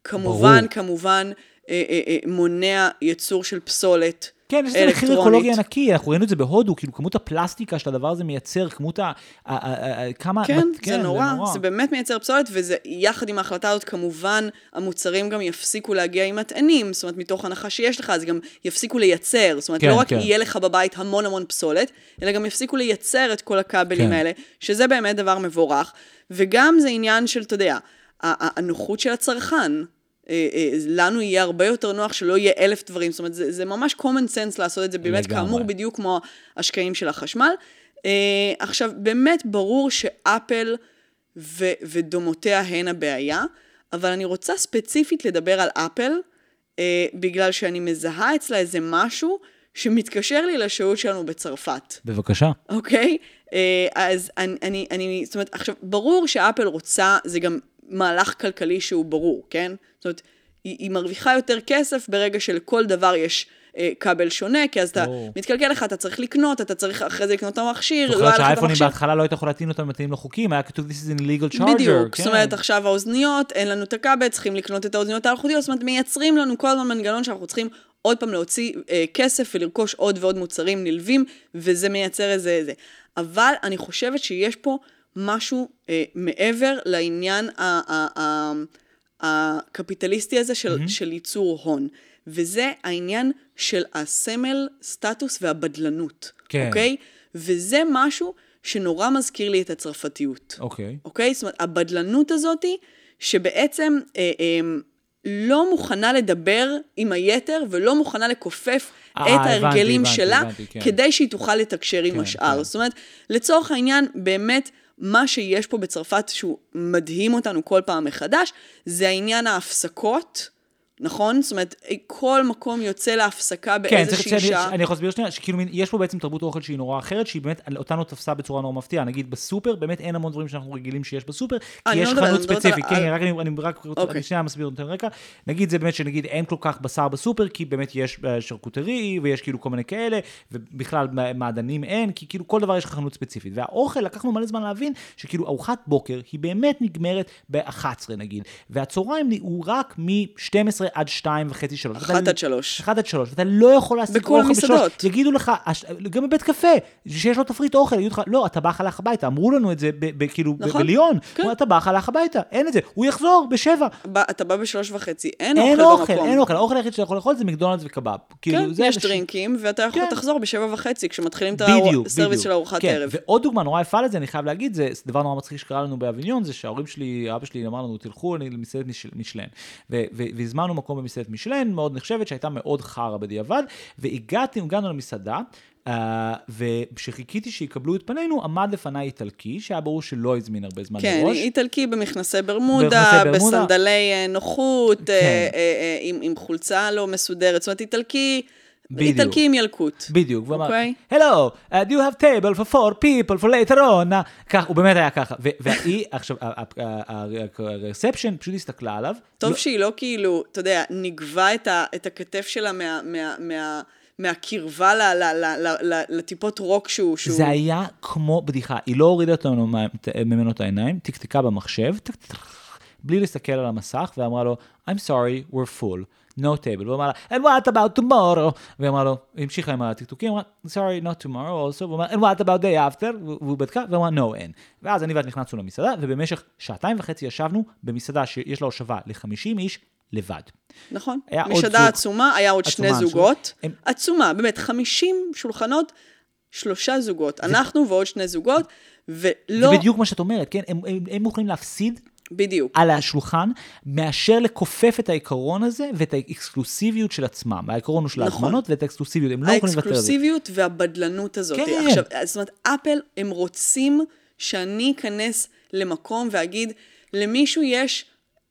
Speaker 1: כמובן,
Speaker 2: ברור.
Speaker 1: כמובן אה, אה, אה, מונע ייצור של פסולת.
Speaker 2: כן, יש לזה מחיר. אקולוגי ענקי, אנחנו ראינו את זה בהודו, כאילו כמות הפלסטיקה שהדבר הזה מייצר, כמות ה... ה- ה- ה- כמה...
Speaker 1: כן,
Speaker 2: מת-
Speaker 1: זה נורא, זה באמת מייצר פסולת, וזה, יחד עם ההחלטה הזאת, כמובן, המוצרים גם יפסיקו להגיע עם מטענים, זאת אומרת, מתוך הנחה שיש לך, אז גם יפסיקו לייצר, זאת אומרת,
Speaker 2: כן,
Speaker 1: לא רק
Speaker 2: כן.
Speaker 1: יהיה לך בבית המון המון פסולת, אלא גם יפסיקו לייצר את כל הכבלים
Speaker 2: כן.
Speaker 1: האלה, שזה באמת דבר מבורך, וגם זה עניין של, אתה יודע, הנוחות של הצרכן. אה, אה, לנו יהיה הרבה יותר נוח שלא יהיה אלף דברים, זאת אומרת, זה, זה ממש common sense לעשות את זה, באמת,
Speaker 2: לגמרי.
Speaker 1: כאמור, בדיוק כמו השקעים של החשמל. Uh, עכשיו, באמת ברור שאפל ו- ודומותיה הן הבעיה, אבל אני רוצה ספציפית לדבר על אפל, בגלל שאני מזהה אצלה איזה משהו שמתקשר לי לשהות שלנו בצרפת.
Speaker 2: בבקשה.
Speaker 1: אוקיי? אה, אז אני, אני, אני, זאת אומרת, עכשיו, ברור שאפל רוצה, זה גם מהלך כלכלי שהוא ברור, כן? זאת אומרת, היא, היא מרוויחה יותר כסף ברגע שלכל דבר יש אה, כבל שונה, כי אז אתה
Speaker 2: ברור.
Speaker 1: מתקלקל לך, אתה צריך לקנות, אתה צריך אחרי זה לקנות את המכשיר, לא היה לך את
Speaker 2: שהאייפונים
Speaker 1: המכשיר.
Speaker 2: בהתחלה לא היית יכול להטעין אותם מתאים לחוקים, היה כתוב This is an illegal charger.
Speaker 1: בדיוק,
Speaker 2: כן.
Speaker 1: זאת אומרת, עכשיו האוזניות, אין לנו את הכבל, צריכים לקנות את האוזניות האלחוטיות, זאת אומרת, מייצרים לנו כל הזמן מנגנון שאנחנו צריכים עוד פעם להוציא אה, כסף ולרכוש עוד ועוד מוצרים נלווים, וזה מייצר איזה איזה. אבל אני חושבת שיש פה משהו אה, מעבר לעניין הקפיטליסטי הזה של, mm-hmm. של ייצור הון, וזה העניין של הסמל, סטטוס והבדלנות,
Speaker 2: כן.
Speaker 1: אוקיי? וזה משהו שנורא מזכיר לי את הצרפתיות.
Speaker 2: אוקיי.
Speaker 1: אוקיי? זאת אומרת, הבדלנות הזאתי, שבעצם אה, אה, לא מוכנה לדבר עם היתר ולא מוכנה לכופף
Speaker 2: אה,
Speaker 1: את ההרגלים
Speaker 2: הבנתי,
Speaker 1: שלה,
Speaker 2: הבנתי, כן.
Speaker 1: כדי שהיא תוכל לתקשר עם
Speaker 2: כן,
Speaker 1: השאר.
Speaker 2: כן.
Speaker 1: זאת אומרת, לצורך העניין, באמת, מה שיש פה בצרפת שהוא מדהים אותנו כל פעם מחדש, זה העניין ההפסקות. נכון? זאת אומרת, כל מקום יוצא להפסקה
Speaker 2: כן,
Speaker 1: באיזושהי
Speaker 2: שאני,
Speaker 1: שעה.
Speaker 2: אני יכול להסביר שנייה, שכאילו יש פה בעצם תרבות אוכל שהיא נורא אחרת, שהיא באמת אותנו תפסה בצורה נורא מפתיעה. נגיד בסופר, באמת אין המון דברים שאנחנו רגילים שיש בסופר, כי
Speaker 1: אני
Speaker 2: יש
Speaker 1: לא
Speaker 2: חנות
Speaker 1: אני
Speaker 2: ספציפית, כן, רק אני, אני רק רוצה,
Speaker 1: אוקיי.
Speaker 2: אני שנייה מסביר, נותן רקע. נגיד זה באמת שנגיד אין כל כך בשר בסופר, כי באמת יש אה, שרקוטרי, ויש כאילו כל מיני כאלה, ובכלל מעדנים אין, כי כאילו כל דבר יש לך חנות ספציפית. והאוכל, לקחנו מלא זמן להבין שכאילו ארוחת בוקר היא באמת נגמרת ב-11 נגיד, והצהריים הוא רק מ-12 עד 2 וחצי, 3.
Speaker 1: אחת עד שלוש.
Speaker 2: אחד עד שלוש, ואתה לא יכול להשיג
Speaker 1: בכל
Speaker 2: אוכל בשלוש.
Speaker 1: מסעדות.
Speaker 2: יגידו לך, גם בבית קפה, שיש לו תפריט אוכל, יגידו לך, לא, אתה בא הלך הביתה. אמרו לנו את זה כאילו
Speaker 1: נכון,
Speaker 2: בליון.
Speaker 1: כן.
Speaker 2: אתה בא הלך הביתה, אין את זה. הוא יחזור בשבע.
Speaker 1: אתה בא בשלוש וחצי, אין אוכל במקום.
Speaker 2: אין אוכל. האוכל היחיד שאתה יכול לאכול זה מקדונלדס וקבב. כאילו,
Speaker 1: כן, יש דרינקים, ואתה יכול
Speaker 2: כן.
Speaker 1: לחזור בשבע וחצי, כשמתחילים את הסרוויס. של ארוחת
Speaker 2: כן,
Speaker 1: ערב.
Speaker 2: ועוד דוגמה נורא יפה לזה, אני חייב להגיד, זה דבר נורא מצחיק שקרה לנו באביניון, זה שההורים שלי, אבא שלי אמר לנו, תלכו אני למסעדת מיש- משלן. ו- ו- והזמנו מקום במסעדת משלן, מאוד נחשבת, שהייתה מאוד חרא בדיעבד, והגעתי, הגענו למסעדה. Uh, וכשחיכיתי שיקבלו את פנינו, עמד לפניי איטלקי, שהיה ברור שלא הזמין הרבה זמן
Speaker 1: כן,
Speaker 2: מראש.
Speaker 1: איטלקי במכנסי ברמודה,
Speaker 2: ברמודה.
Speaker 1: בסנדלי אה, נוחות,
Speaker 2: כן.
Speaker 1: אה, אה, אה, עם עם חולצה לא מסודרת. זאת אומרת, איטלקי,
Speaker 2: בדיוק.
Speaker 1: איטלקי עם ילקוט.
Speaker 2: בדיוק, והוא אמר,
Speaker 1: אוקיי.
Speaker 2: Hello, uh, do you have table for four people for later on? כך, הוא באמת היה ככה. והיא, עכשיו, הרספשן פשוט הסתכלה עליו.
Speaker 1: טוב
Speaker 2: לא-
Speaker 1: שהיא לא כאילו, אתה יודע, נגבה את הכתף שלה מה- מה- מה- מהקרבה ל- ל- ל- ל- ל- לטיפות רוק שהוא... שהוא-
Speaker 2: זה היה כמו בדיחה, היא לא הורידה אותנו ממנו את העיניים, תקתקה במחשב, בלי להסתכל על המסך, ואמרה לו, I'm sorry, we're full, no table. והוא אמר לה, and what about tomorrow? והיא אמרה לו, היא המשיכה עם הטקטוקים, אמרה, sorry, not tomorrow also, והוא אמר, and what about day after? והוא בדקה, והוא אמר, no, אין. ואז אני ואת נכנסנו למסעדה, ובמשך שעתיים וחצי ישבנו במסעדה שיש לה הושבה ל-50 איש לבד.
Speaker 1: נכון. מסעדה
Speaker 2: זוג.
Speaker 1: עצומה, היה עוד שני
Speaker 2: עצומה,
Speaker 1: זוגות.
Speaker 2: הם-
Speaker 1: עצומה, באמת, 50 שולחנות, שלושה זוגות. אנחנו ועוד שני זוגות, ולא...
Speaker 2: זה בדיוק מה שאת אומרת, כן? הם, הם, הם מוכנים להפסיד
Speaker 1: בדיוק.
Speaker 2: על השולחן, מאשר לכופף את העיקרון הזה ואת האקסקלוסיביות של עצמם. העיקרון הוא של
Speaker 1: נכון.
Speaker 2: ההזמנות ואת האקסקלוסיביות, הם לא יכולים לוותר על זה.
Speaker 1: האקסקלוסיביות והבדלנות הזאת.
Speaker 2: כן.
Speaker 1: עכשיו, זאת אומרת, אפל, הם רוצים שאני אכנס למקום ואגיד, למישהו יש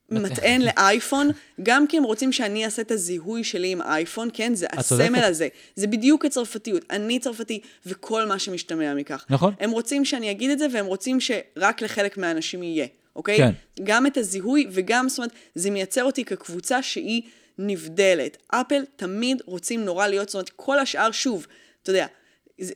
Speaker 1: מטען לאייפון, גם כי הם רוצים שאני אעשה את הזיהוי שלי עם אייפון, כן? זה. הסמל הזה. זה בדיוק הצרפתיות. אני צרפתי, וכל מה שמשתמע מכך.
Speaker 2: נכון.
Speaker 1: הם רוצים שאני אגיד את זה, והם רוצים שרק לחלק מהאנשים יהיה, אוקיי?
Speaker 2: כן.
Speaker 1: גם את הזיהוי, וגם, זאת אומרת, זה מייצר אותי כקבוצה שהיא נבדלת. אפל תמיד רוצים נורא להיות, זאת אומרת, כל השאר, שוב, אתה יודע,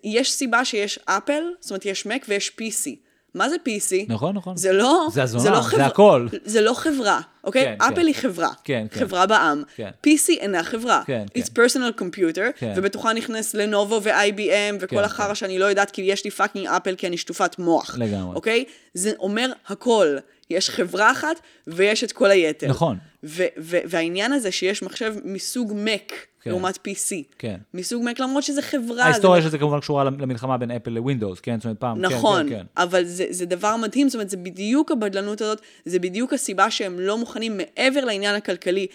Speaker 1: יש סיבה שיש אפל, זאת אומרת, יש Mac ויש PC. מה זה PC?
Speaker 2: נכון, נכון.
Speaker 1: זה לא...
Speaker 2: זה הזונה,
Speaker 1: לא
Speaker 2: זה
Speaker 1: חברה-
Speaker 2: הכל.
Speaker 1: זה לא חברה, אוקיי?
Speaker 2: כן,
Speaker 1: אפל
Speaker 2: כן.
Speaker 1: היא חברה.
Speaker 2: כן, כן.
Speaker 1: חברה בע"מ.
Speaker 2: כן.
Speaker 1: PC אינה חברה.
Speaker 2: כן,
Speaker 1: It's
Speaker 2: כן.
Speaker 1: personal computer,
Speaker 2: כן.
Speaker 1: ובתוכה נכנס לנובו ו-IBM וכל
Speaker 2: כן,
Speaker 1: החרא
Speaker 2: כן.
Speaker 1: שאני לא יודעת, כי יש לי fucking אפל כי אני שטופת מוח.
Speaker 2: לגמרי.
Speaker 1: אוקיי? זה אומר הכל. יש חברה אחת ויש את כל היתר.
Speaker 2: נכון.
Speaker 1: ו- ו- והעניין הזה שיש מחשב מסוג Mac,
Speaker 2: כן.
Speaker 1: לעומת PC.
Speaker 2: כן.
Speaker 1: מסוג Mac, למרות שזה חברה.
Speaker 2: ההיסטוריה
Speaker 1: זה...
Speaker 2: של זה כמובן קשורה למלחמה בין אפל לווינדוס, כן? זאת אומרת, פעם, כן,
Speaker 1: נכון,
Speaker 2: כן, כן.
Speaker 1: אבל זה, זה דבר מדהים, זאת אומרת, זה בדיוק הבדלנות הזאת, זה בדיוק הסיבה שהם לא מוכנים מעבר לעניין הכלכלי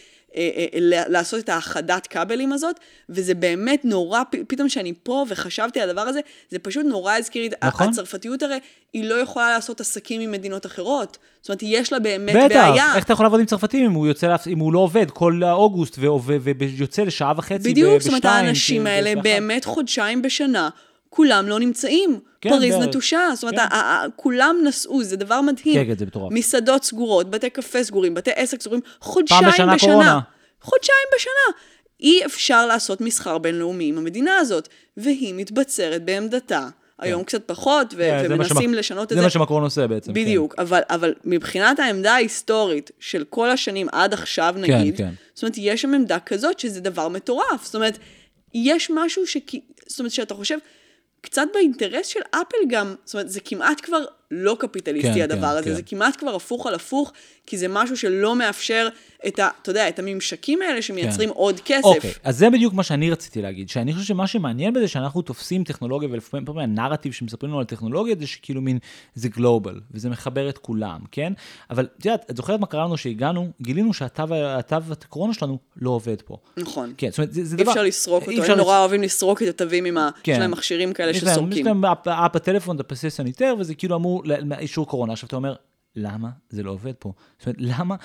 Speaker 1: לעשות את האחדת כבלים הזאת, וזה באמת נורא, פתאום שאני פה וחשבתי על הדבר הזה, זה פשוט נורא הזכיר לי,
Speaker 2: נכון.
Speaker 1: הצרפתיות הרי, היא לא יכולה לעשות עסקים עם מדינות אחרות. זאת אומרת, יש לה באמת
Speaker 2: בטח,
Speaker 1: בעיה.
Speaker 2: איך אתה יכול לעבוד עם צרפתים אם הוא, יוצא, אם הוא לא עובד כל אוגוסט ויוצא לשעה וחצי
Speaker 1: בדיוק,
Speaker 2: ב-
Speaker 1: זאת אומרת,
Speaker 2: בשתיים,
Speaker 1: האנשים
Speaker 2: כאילו,
Speaker 1: האלה. באמת חודשיים בשנה, כולם לא נמצאים.
Speaker 2: כן,
Speaker 1: פריז
Speaker 2: בערך.
Speaker 1: נטושה, זאת אומרת,
Speaker 2: כן.
Speaker 1: כולם נסעו, זה דבר מדהים.
Speaker 2: כן, כן, זה מטורף.
Speaker 1: מסעדות סגורות, בתי קפה סגורים, בתי עסק סגורים, חודשיים
Speaker 2: בשנה
Speaker 1: בשנה.
Speaker 2: קורונה.
Speaker 1: חודשיים בשנה. אי אפשר לעשות מסחר בינלאומי עם המדינה הזאת, והיא מתבצרת בעמדתה. היום קצת פחות, ו-
Speaker 2: כן, מה
Speaker 1: ומנסים
Speaker 2: שמק-
Speaker 1: לשנות את
Speaker 2: זה
Speaker 1: זה.
Speaker 2: מה שמקרון עושה בעצם. כן.
Speaker 1: בדיוק, אבל, אבל מבחינת העמדה ההיסטורית של כל השנים עד עכשיו נגיד,
Speaker 2: כן.
Speaker 1: זאת אומרת, יש שם עמדה כזאת שזה דבר מטורף. זאת אומרת, יש משהו ש... זאת אומרת, שאתה חושב, קצת באינטרס של אפל גם, זאת אומרת, זה כמעט כבר לא קפיטליסטי
Speaker 2: כן,
Speaker 1: הדבר
Speaker 2: כן,
Speaker 1: הזה,
Speaker 2: כן.
Speaker 1: זה כמעט כבר הפוך על הפוך, כי זה משהו שלא מאפשר את ה... אתה יודע, את הממשקים האלה שמייצרים עוד כסף.
Speaker 2: אוקיי, אז זה בדיוק מה שאני רציתי להגיד, שאני חושב שמה שמעניין בזה, שאנחנו תופסים טכנולוגיה, ולפעמים פעמים הנרטיב שמספרים לנו על טכנולוגיה, זה שכאילו מין, זה גלובל, וזה מחבר את כולם, כן? אבל את יודעת, את זוכרת מה קרה לנו שהגענו, גילינו שהתו התו הקורונה שלנו לא עובד פה.
Speaker 1: נכון.
Speaker 2: כן, זאת אומרת, זה, זה
Speaker 1: אי
Speaker 2: דבר...
Speaker 1: אפשר לסרוק
Speaker 2: אי
Speaker 1: אותו,
Speaker 2: אפשר
Speaker 1: הם נורא אוהבים לסרוק את התווים עם ה...
Speaker 2: כן.
Speaker 1: יש להם מכשירים כאלה
Speaker 2: להם- יש
Speaker 1: שסורקים.
Speaker 2: להם אפ אפ אמור, אישור קורונה. עכשיו אתה אומר, למה זה לא עובד פה? זאת אומרת, למה,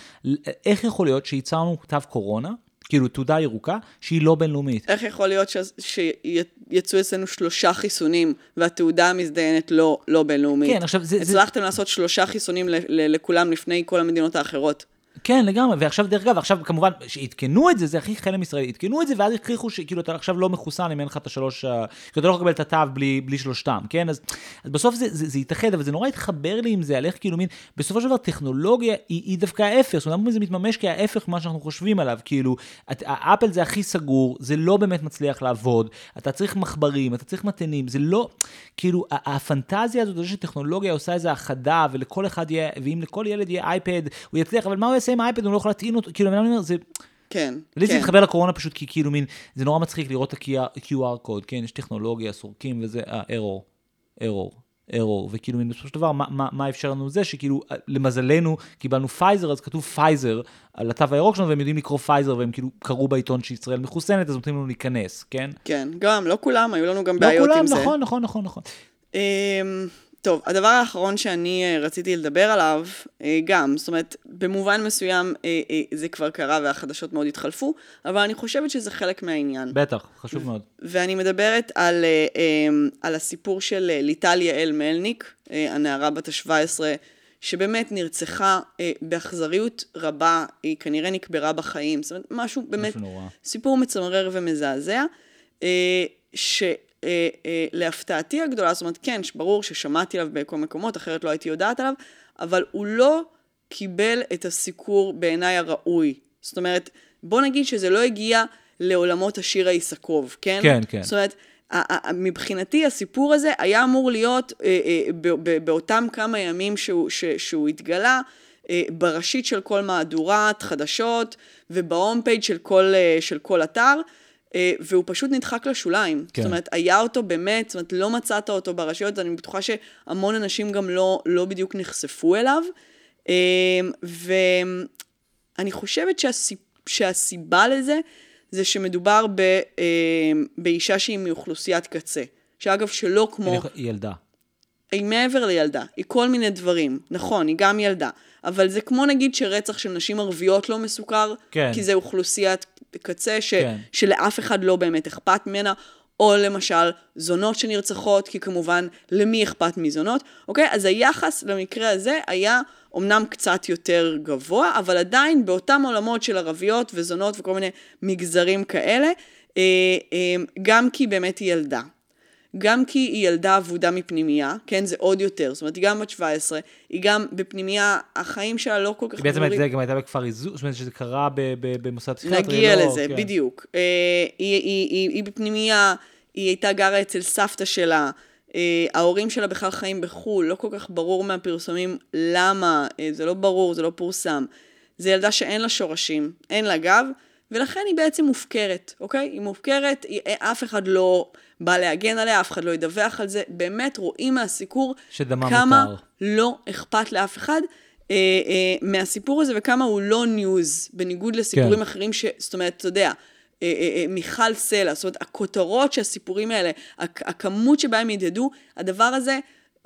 Speaker 2: איך יכול להיות שייצרנו תו קורונה, כאילו תעודה ירוקה, שהיא לא בינלאומית?
Speaker 1: איך יכול להיות ש- שיצאו אצלנו שלושה חיסונים והתעודה המזדיינת לא, לא בינלאומית?
Speaker 2: כן, עכשיו זה- זה-
Speaker 1: הצלחתם לעשות שלושה חיסונים ל- ל- לכולם לפני כל המדינות האחרות.
Speaker 2: כן, לגמרי, ועכשיו, דרך אגב, עכשיו כמובן, שעדכנו את זה, זה הכי חלם ישראלי, עדכנו את זה, ואז הכריחו שכאילו אתה עכשיו לא מחוסן אם אין לך את השלוש, ה- כאילו אתה לא יכול לקבל את התו בלי, בלי שלושתם, כן? אז, אז בסוף זה, זה, זה יתאחד, אבל זה נורא התחבר לי עם זה, על איך כאילו מין, בסופו של דבר טכנולוגיה היא, היא דווקא ההפך, זאת אומרת, זה מתממש כההפך ממה שאנחנו חושבים עליו, כאילו, את, האפל זה הכי סגור, זה לא באמת מצליח לעבוד, אתה צריך מחברים, אתה צריך מתנים, זה לא, כאילו, הפנטזיה הזאת, זה שטכנולוגיה עושה איזו האחדה, ולכל אחד יהיה, ואם לכל ילד יהיה אייפד, הוא יצליח, אבל מה הוא יעשה עם האייפד, הוא לא יכול להטעין אותו, כאילו, אני אומר, זה...
Speaker 1: כן,
Speaker 2: לי זה
Speaker 1: כן.
Speaker 2: התחבר לקורונה פשוט כי כאילו מין, זה נורא מצחיק לראות את ה-QR code, כן, יש טכנולוגיה, סורקים וזה, אה, ארור, ארור, ארור, וכאילו מין, בסופו של דבר, מה, מה, מה אפשר לנו זה, שכאילו, אה, למזלנו, קיבלנו פייזר, אז כתוב פייזר על התו הירוק שלנו, והם יודעים לקרוא פייזר, והם כאילו קראו בעיתון שישראל מחוסנת, אז נותנים לנו להיכנס, כן?
Speaker 1: כן, גם, לא כולם, היו לנו גם
Speaker 2: לא
Speaker 1: בעיות
Speaker 2: כולם,
Speaker 1: עם זה.
Speaker 2: נכון, נכון, נכון, נכון.
Speaker 1: טוב, הדבר האחרון שאני אה, רציתי לדבר עליו, אה, גם, זאת אומרת, במובן מסוים אה, זה כבר קרה והחדשות מאוד התחלפו, אבל אני חושבת שזה חלק מהעניין.
Speaker 2: בטח, חשוב מאוד.
Speaker 1: ואני מדברת על, אמ, על הסיפור של ליטל יעל מלניק, הנערה בת ה-17, שבאמת נרצחה באכזריות רבה, היא כנראה נקברה בחיים, זאת אומרת, משהו באמת,
Speaker 2: משהו נורא.
Speaker 1: סיפור מצמרר ומזעזע, אה, שלהפתעתי הגדולה, זאת אומרת, כן, ברור ששמעתי עליו בכל מקומות, אחרת לא הייתי יודעת עליו, אבל הוא לא קיבל את הסיקור בעיניי הראוי. זאת אומרת, בוא נגיד שזה לא הגיע לעולמות השירה איסקוב, כן?
Speaker 2: כן, כן.
Speaker 1: זאת אומרת, מבחינתי הסיפור הזה היה אמור להיות אה, אה, באותם כמה ימים שהוא, ש- שהוא התגלה, אה, בראשית של כל מהדורת חדשות ובהום פייג' של כל, אה, של כל אתר, אה, והוא פשוט נדחק לשוליים.
Speaker 2: כן.
Speaker 1: זאת אומרת, היה אותו באמת, זאת אומרת, לא מצאת אותו בראשיות, אני בטוחה שהמון אנשים גם לא, לא בדיוק נחשפו אליו. אה, ואני חושבת שהסיפ... שהסיבה לזה, זה שמדובר ב, אה, באישה שהיא מאוכלוסיית קצה. שאגב, שלא כמו...
Speaker 2: ילדה.
Speaker 1: היא מעבר לילדה, היא כל מיני דברים. נכון, היא גם ילדה. אבל זה כמו נגיד שרצח של נשים ערביות לא מסוכר,
Speaker 2: כן.
Speaker 1: כי זה אוכלוסיית קצה ש,
Speaker 2: כן.
Speaker 1: שלאף אחד לא באמת אכפת ממנה, או למשל זונות שנרצחות, כי כמובן למי אכפת מזונות, אוקיי? אז היחס למקרה הזה היה אומנם קצת יותר גבוה, אבל עדיין באותם עולמות של ערביות וזונות וכל מיני מגזרים כאלה, אה, אה, גם כי באמת היא ילדה. גם כי היא ילדה אבודה מפנימייה, כן, זה עוד יותר, זאת אומרת, היא גם בת 17, היא גם בפנימייה, החיים שלה לא כל כך
Speaker 2: היא בעצם. זה גם הייתה בכפר איזון, זאת אומרת שזה קרה במוסד פסיכיאטרי.
Speaker 1: נגיע
Speaker 2: לא,
Speaker 1: לזה,
Speaker 2: כן.
Speaker 1: בדיוק. אה, היא, היא, היא, היא בפנימייה, היא הייתה גרה אצל סבתא שלה, אה, ההורים שלה בכלל חיים בחו"ל, לא כל כך ברור מהפרסומים למה, אה, זה לא ברור, זה לא פורסם. זו ילדה שאין לה שורשים, אין לה גב, ולכן היא בעצם מופקרת, אוקיי? היא מופקרת, היא, אף אחד לא בא להגן עליה, אף אחד לא ידווח על זה. באמת רואים מהסיקור כמה
Speaker 2: מותר.
Speaker 1: לא אכפת לאף אחד אה, אה, מהסיפור הזה וכמה הוא לא ניוז, בניגוד לסיפורים
Speaker 2: כן.
Speaker 1: אחרים ש... זאת אומרת, אתה יודע, אה, אה, אה, מיכל סלע, זאת אומרת, הכותרות שהסיפורים האלה, הכ- הכמות שבה הם ידהדו, הדבר הזה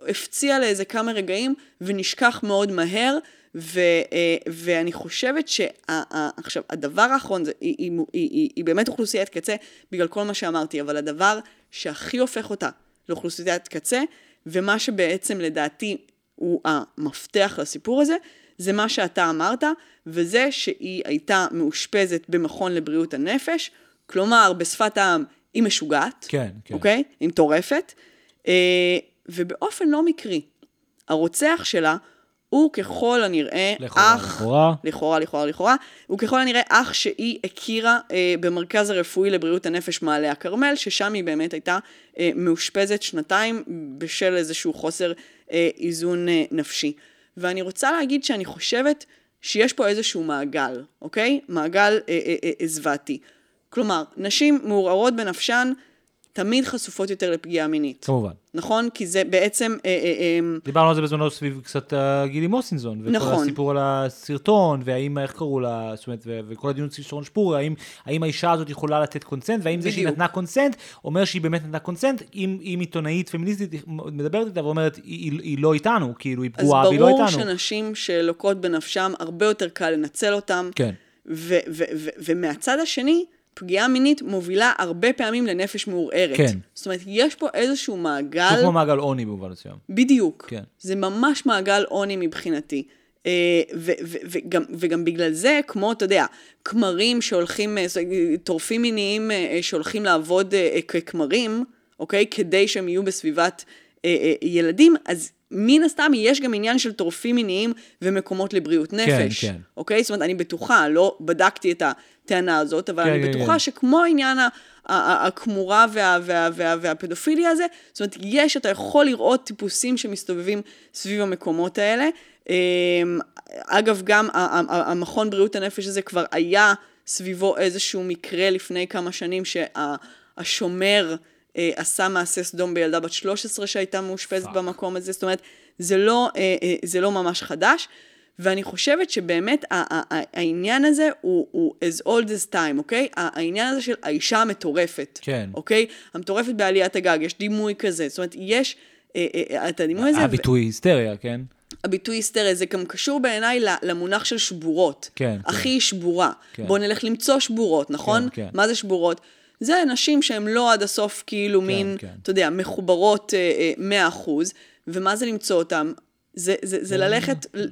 Speaker 1: הפציע לאיזה כמה רגעים ונשכח מאוד מהר. ו, אה, ואני חושבת שעכשיו, הדבר האחרון, זה, היא, היא, היא, היא, היא באמת אוכלוסיית קצה בגלל כל מה שאמרתי, אבל הדבר שהכי הופך אותה לאוכלוסיית קצה, ומה שבעצם לדעתי הוא המפתח לסיפור הזה, זה מה שאתה אמרת, וזה שהיא הייתה מאושפזת במכון לבריאות הנפש, כלומר, בשפת העם, היא משוגעת,
Speaker 2: כן, כן.
Speaker 1: אוקיי? היא מטורפת, אה, ובאופן לא מקרי, הרוצח שלה הוא ככל הנראה
Speaker 2: לכאורה,
Speaker 1: אח...
Speaker 2: לכאורה.
Speaker 1: לכאורה, לכאורה, לכאורה. הוא ככל הנראה אח שהיא הכירה אה, במרכז הרפואי לבריאות הנפש מעלה הכרמל, ששם היא באמת הייתה אה, מאושפזת שנתיים בשל איזשהו חוסר אה, איזון אה, נפשי. ואני רוצה להגיד שאני חושבת שיש פה איזשהו מעגל, אוקיי? מעגל אה, אה, אה, זוועתי. כלומר, נשים מעורערות בנפשן תמיד חשופות יותר לפגיעה מינית.
Speaker 2: כמובן.
Speaker 1: נכון? כי זה בעצם... אה, אה, אה,
Speaker 2: דיברנו על זה בזמנו סביב קצת גילי מוסינזון. וכל
Speaker 1: נכון.
Speaker 2: הסיפור על הסרטון, והאם, איך קראו לה, זאת אומרת, וכל הדיון סביב שרון שפורי, האם, האם האישה הזאת יכולה לתת קונסנט, והאם זה שהיא
Speaker 1: בדיוק.
Speaker 2: נתנה קונסנט, אומר שהיא באמת נתנה קונסנט, אם, אם עיתונאית פמיניסטית מדברת איתה ואומרת, היא, היא, היא לא איתנו, כאילו היא
Speaker 1: אז
Speaker 2: פגועה והיא לא
Speaker 1: ברור
Speaker 2: איתנו.
Speaker 1: שנשים שלוקות בנפשם, הרבה יותר קל לנצל אותם.
Speaker 2: כן.
Speaker 1: ו- ו- ו- ומהצד השני, פגיעה מינית מובילה הרבה פעמים לנפש מעורערת.
Speaker 2: כן.
Speaker 1: זאת אומרת, יש פה איזשהו
Speaker 2: זה
Speaker 1: מעגל...
Speaker 2: כמו מעגל עוני במובן מסוים.
Speaker 1: בדיוק.
Speaker 2: כן.
Speaker 1: זה ממש מעגל עוני מבחינתי. אה, ו- ו- וגם, וגם בגלל זה, כמו, אתה יודע, כמרים שהולכים, אה, טורפים מיניים אה, שהולכים לעבוד ככמרים, אוקיי? כדי שהם יהיו בסביבת ילדים, אז מן הסתם יש גם עניין של טורפים מיניים ומקומות לבריאות נפש.
Speaker 2: כן.
Speaker 1: אוקיי? זאת אומרת, אני בטוחה, לא בדקתי את הטענה הזאת, אבל
Speaker 2: כן,
Speaker 1: אני
Speaker 2: כן,
Speaker 1: בטוחה
Speaker 2: כן.
Speaker 1: שכמו העניין הכמורה וה, וה, וה, והפדופיליה הזה, זאת אומרת, יש, אתה יכול לראות טיפוסים שמסתובבים סביב המקומות האלה. אמ, אגב, גם המכון בריאות הנפש הזה כבר היה סביבו איזשהו מקרה לפני כמה שנים שהשומר עשה מעשה סדום בילדה בת 13 שהייתה מאושפזת. במקום הזה, זאת אומרת, זה לא, אה, אה, זה לא ממש חדש. ואני חושבת שבאמת ה- ה- ה- העניין הזה הוא, הוא as old as time, אוקיי? העניין הזה של האישה המטורפת.
Speaker 2: כן.
Speaker 1: אוקיי? המטורפת בעליית הגג, יש דימוי כזה. זאת אומרת, יש אה, אה, את הדימוי הזה. ו-
Speaker 2: הביטוי היסטריה, כן?
Speaker 1: הביטוי היסטריה, זה גם קשור בעיניי למונח של שבורות.
Speaker 2: כן,
Speaker 1: אחי היא שבורה.
Speaker 2: כן.
Speaker 1: בוא נלך למצוא שבורות, נכון?
Speaker 2: כן.
Speaker 1: מה זה שבורות? זה נשים שהן לא עד הסוף כאילו מין,
Speaker 2: כן.
Speaker 1: אתה יודע, מחוברות אה, אה, 100%, ומה זה למצוא אותם? זה, זה, זה ללכת... ל-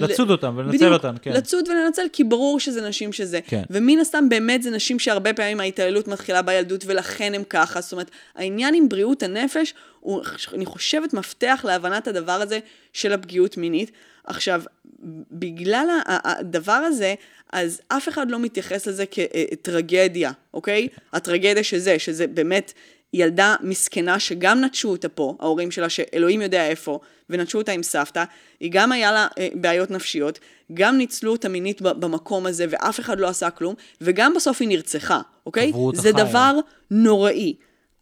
Speaker 1: ל-
Speaker 2: לצוד אותם ולנצל
Speaker 1: בדיוק,
Speaker 2: אותם, כן.
Speaker 1: לצוד ולנצל, כי ברור שזה נשים שזה.
Speaker 2: כן.
Speaker 1: ומן הסתם באמת זה נשים שהרבה פעמים ההתעללות מתחילה בילדות ולכן הם ככה. זאת אומרת, העניין עם בריאות הנפש הוא, אני חושבת, מפתח להבנת הדבר הזה של הפגיעות מינית. עכשיו, בגלל הדבר הזה, אז אף אחד לא מתייחס לזה כטרגדיה, אוקיי? הטרגדיה שזה, שזה באמת ילדה מסכנה שגם נטשו אותה פה, ההורים שלה, שאלוהים יודע איפה, ונטשו אותה עם סבתא, היא גם היה לה אה, בעיות נפשיות, גם ניצלו אותה מינית במקום הזה, ואף אחד לא עשה כלום, וגם בסוף היא נרצחה, אוקיי? זה
Speaker 2: חיה.
Speaker 1: דבר נוראי.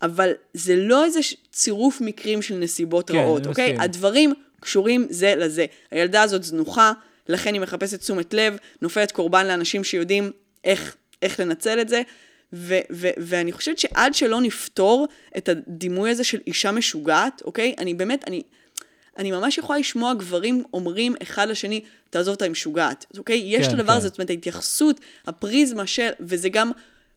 Speaker 1: אבל זה לא איזה צירוף מקרים של נסיבות
Speaker 2: כן,
Speaker 1: רעות, אוקיי?
Speaker 2: מסכים.
Speaker 1: הדברים קשורים זה לזה. הילדה הזאת זנוחה, לכן היא מחפשת תשומת לב, נופלת קורבן לאנשים שיודעים איך, איך לנצל את זה, ו- ו- ואני חושבת שעד שלא נפתור את הדימוי הזה של אישה משוגעת, אוקיי? אני באמת, אני, אני ממש יכולה לשמוע גברים אומרים אחד לשני, תעזוב אותה, היא משוגעת, אוקיי? יש
Speaker 2: כן,
Speaker 1: את הדבר
Speaker 2: כן.
Speaker 1: הזה, זאת אומרת, ההתייחסות, הפריזמה של, וזה גם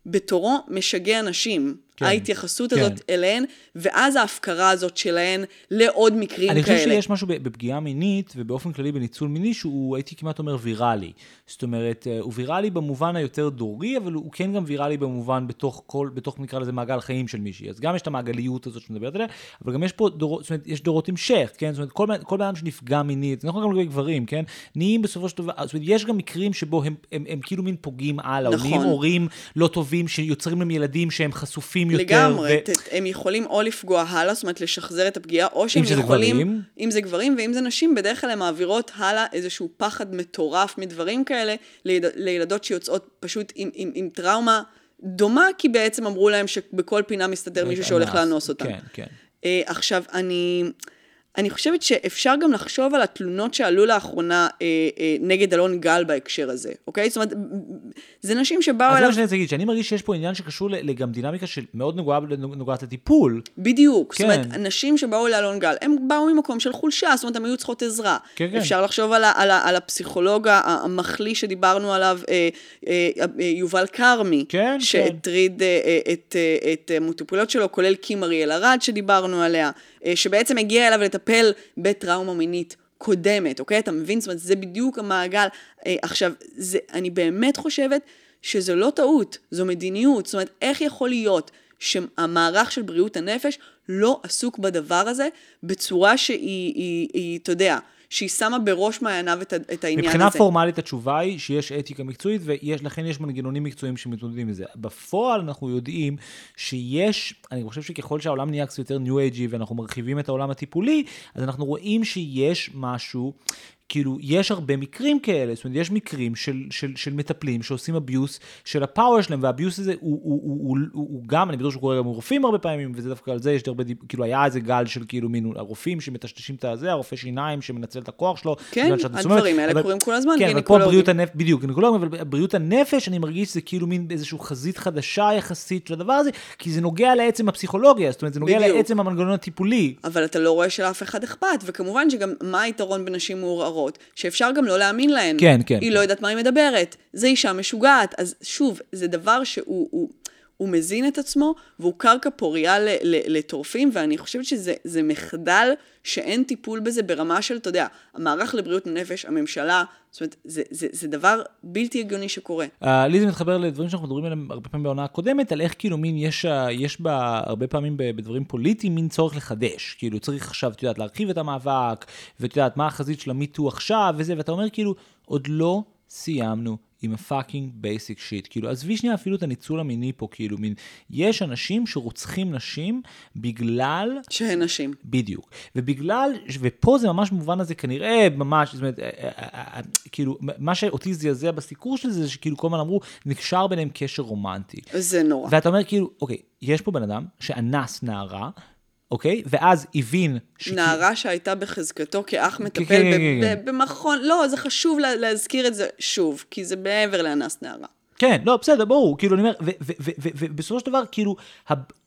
Speaker 1: בתורו משגע נשים.
Speaker 2: כן,
Speaker 1: ההתייחסות
Speaker 2: כן.
Speaker 1: הזאת אליהן, ואז ההפקרה הזאת שלהן לעוד מקרים
Speaker 2: אני
Speaker 1: כאלה.
Speaker 2: חושב שיש משהו בפגיעה מינית, ובאופן כללי בניצול מיני, שהוא הייתי כמעט אומר ויראלי. זאת אומרת, אה, הוא ויראלי במובן היותר דורי, אבל הוא כן גם ויראלי במובן בתוך כל, בתוך נקרא לזה מעגל חיים של מישהי. אז גם יש את המעגליות הזאת שמדברת עליה, אבל גם יש פה דורות, זאת אומרת, יש דורות המשך, כן? זאת אומרת, כל, בן- כל בן אדם שנפגע מינית, זה נכון גם לגבי גברים, כן? נהיים בסופו של דבר, זאת אומרת, יש גם מקרים שבו הם, הם, הם כאילו מין פוגעים הלאה,
Speaker 1: נכון.
Speaker 2: או נהיים הורים לא טובים שיוצרים להם ילדים שהם חשופים יותר.
Speaker 1: לגמרי,
Speaker 2: ו-
Speaker 1: ת- הם יכולים או לפגוע הלאה, זאת אומרת לשחזר את הפגיעה, או שהם
Speaker 2: שזה
Speaker 1: יכולים,
Speaker 2: גברים.
Speaker 1: אם זה גברים ואם זה נשים, בדרך כלל הן מעבירות הלאה איזשהו פחד מטורף מדברים כאלה, לילד, לילדות שיוצאות פשוט עם, עם, עם טראומה דומה, כי בעצם אמרו להם שבכל פינה מסתתר מישהו שהולך. לאנוס אותם.
Speaker 2: כן, כן.
Speaker 1: אה, עכשיו, אני, אני חושבת שאפשר גם לחשוב על התלונות שעלו לאחרונה אה, אה, נגד אלון גל בהקשר הזה, אוקיי? זאת אומרת, זה נשים שבאו
Speaker 2: אז זה
Speaker 1: אליו...
Speaker 2: מה שאני רוצה להגיד, שאני מרגיש שיש פה עניין שקשור לגם דינמיקה שמאוד נוגעה- נוגעת לטיפול.
Speaker 1: בדיוק.
Speaker 2: כן.
Speaker 1: זאת אומרת, אנשים שבאו לאלון גל, הם באו ממקום של חולשה, זאת אומרת, הם היו צריכות עזרה.
Speaker 2: כן, כן.
Speaker 1: אפשר לחשוב על, ה, על, ה, על הפסיכולוג המחליא שדיברנו עליו, אה, אה, אה, יובל כרמי.
Speaker 2: כן,
Speaker 1: שהטריד אה, אה, את, אה, את המטופלות שלו, כולל קים אריאל ארד שדיברנו עליה, שבעצם הגיע אליו לטפל בטראומה מינית. קודמת, אוקיי? אתה מבין? זאת אומרת, זה בדיוק המעגל. אה, עכשיו, זה, אני באמת חושבת שזו לא טעות, זו מדיניות. זאת אומרת, איך יכול להיות שהמערך של בריאות הנפש לא עסוק בדבר הזה בצורה שהיא, היא, היא, אתה יודע, שהיא שמה בראש מעייניו את, את העניין
Speaker 2: מבחינה
Speaker 1: הזה.
Speaker 2: פורמלית התשובה היא שיש אתיקה מקצועית ולכן יש מנגנונים מקצועיים שמתמודדים עם זה. בפועל אנחנו יודעים שיש, אני חושב שככל שהעולם נהיה קצת יותר ניו אייג'י ואנחנו מרחיבים את העולם הטיפולי, אז אנחנו רואים שיש משהו. כאילו, יש הרבה מקרים כאלה, זאת אומרת, יש מקרים של, של, של מטפלים שעושים אביוס של הפאוור שלהם, והאביוס הזה הוא, הוא, הוא, הוא, הוא, הוא גם, אני בטוח שהוא קורה גם רופאים הרבה פעמים, וזה דווקא על זה יש הרבה, כאילו, היה איזה גל של כאילו מין הרופאים שמטשטשים את הזה, הרופא שיניים שמנצל את הכוח שלו.
Speaker 1: כן, הדברים האלה
Speaker 2: אבל-
Speaker 1: קורים כל הזמן,
Speaker 2: כן, אבל פה. בריאות הנפש, בדיוק, גינקולוגים, אבל בריאות הנפש, אני מרגיש שזה כאילו מין איזושהי חזית חדשה יחסית של הדבר הזה, כי זה נוגע לעצם הפסיכולוגיה, זאת אומרת, זה נוגע
Speaker 1: בדיוק.
Speaker 2: לעצם המנגנון הטיפולי.
Speaker 1: אבל אתה לא רואה שלאף אחד אכפת, וכמובן שגם מה היתרון בנשים מעורערות? שאפשר גם לא להאמין להן.
Speaker 2: כן, כן.
Speaker 1: היא לא יודעת מה היא מדברת, זה אישה משוגעת. אז שוב, זה דבר שהוא... הוא, מזין את עצמו, והוא קרקע פוריה לטורפים, ואני חושבת שזה זה מחדל שאין טיפול בזה ברמה של, אתה יודע, המערך לבריאות הנפש, הממשלה, זאת אומרת, זה, זה, זה דבר בלתי הגיוני שקורה.
Speaker 2: Uh, לי זה מתחבר לדברים שאנחנו מדברים עליהם הרבה פעמים בעונה הקודמת, על איך כאילו מין יש, יש בה הרבה פעמים בדברים פוליטיים מין צורך לחדש. כאילו צריך עכשיו, את יודעת, להרחיב את המאבק, ואת יודעת, מה החזית של ה MeToo עכשיו וזה, ואתה אומר כאילו, עוד לא סיימנו עם ה fucking basic shit. כאילו, עזבי שנייה אפילו את הניצול המיני פה, כאילו, מין, יש אנשים שרוצחים נשים בגלל
Speaker 1: שהן נשים.
Speaker 2: בדיוק. ובגלל, ופה זה ממש במובן הזה כנראה ממש, זאת אומרת, אה, אה, אה, כאילו, מה שאותי זעזע בסיקור של זה, זה שכאילו כל הזמן אמרו, נקשר ביניהם קשר רומנטי.
Speaker 1: זה נורא.
Speaker 2: ואתה אומר כאילו, אוקיי, יש פה בן אדם שאנס נערה, אוקיי? ואז הבין... שכאילו-
Speaker 1: נערה שהייתה בחזקתו כאח מטפל
Speaker 2: כן,
Speaker 1: ב-
Speaker 2: כן, כן,
Speaker 1: ב- במכון, לא, זה חשוב לה- להזכיר את זה שוב, כי זה מעבר לאנס נערה.
Speaker 2: כן, לא, בסדר, ברור, כאילו, אני אומר, ובסופו של דבר, כאילו,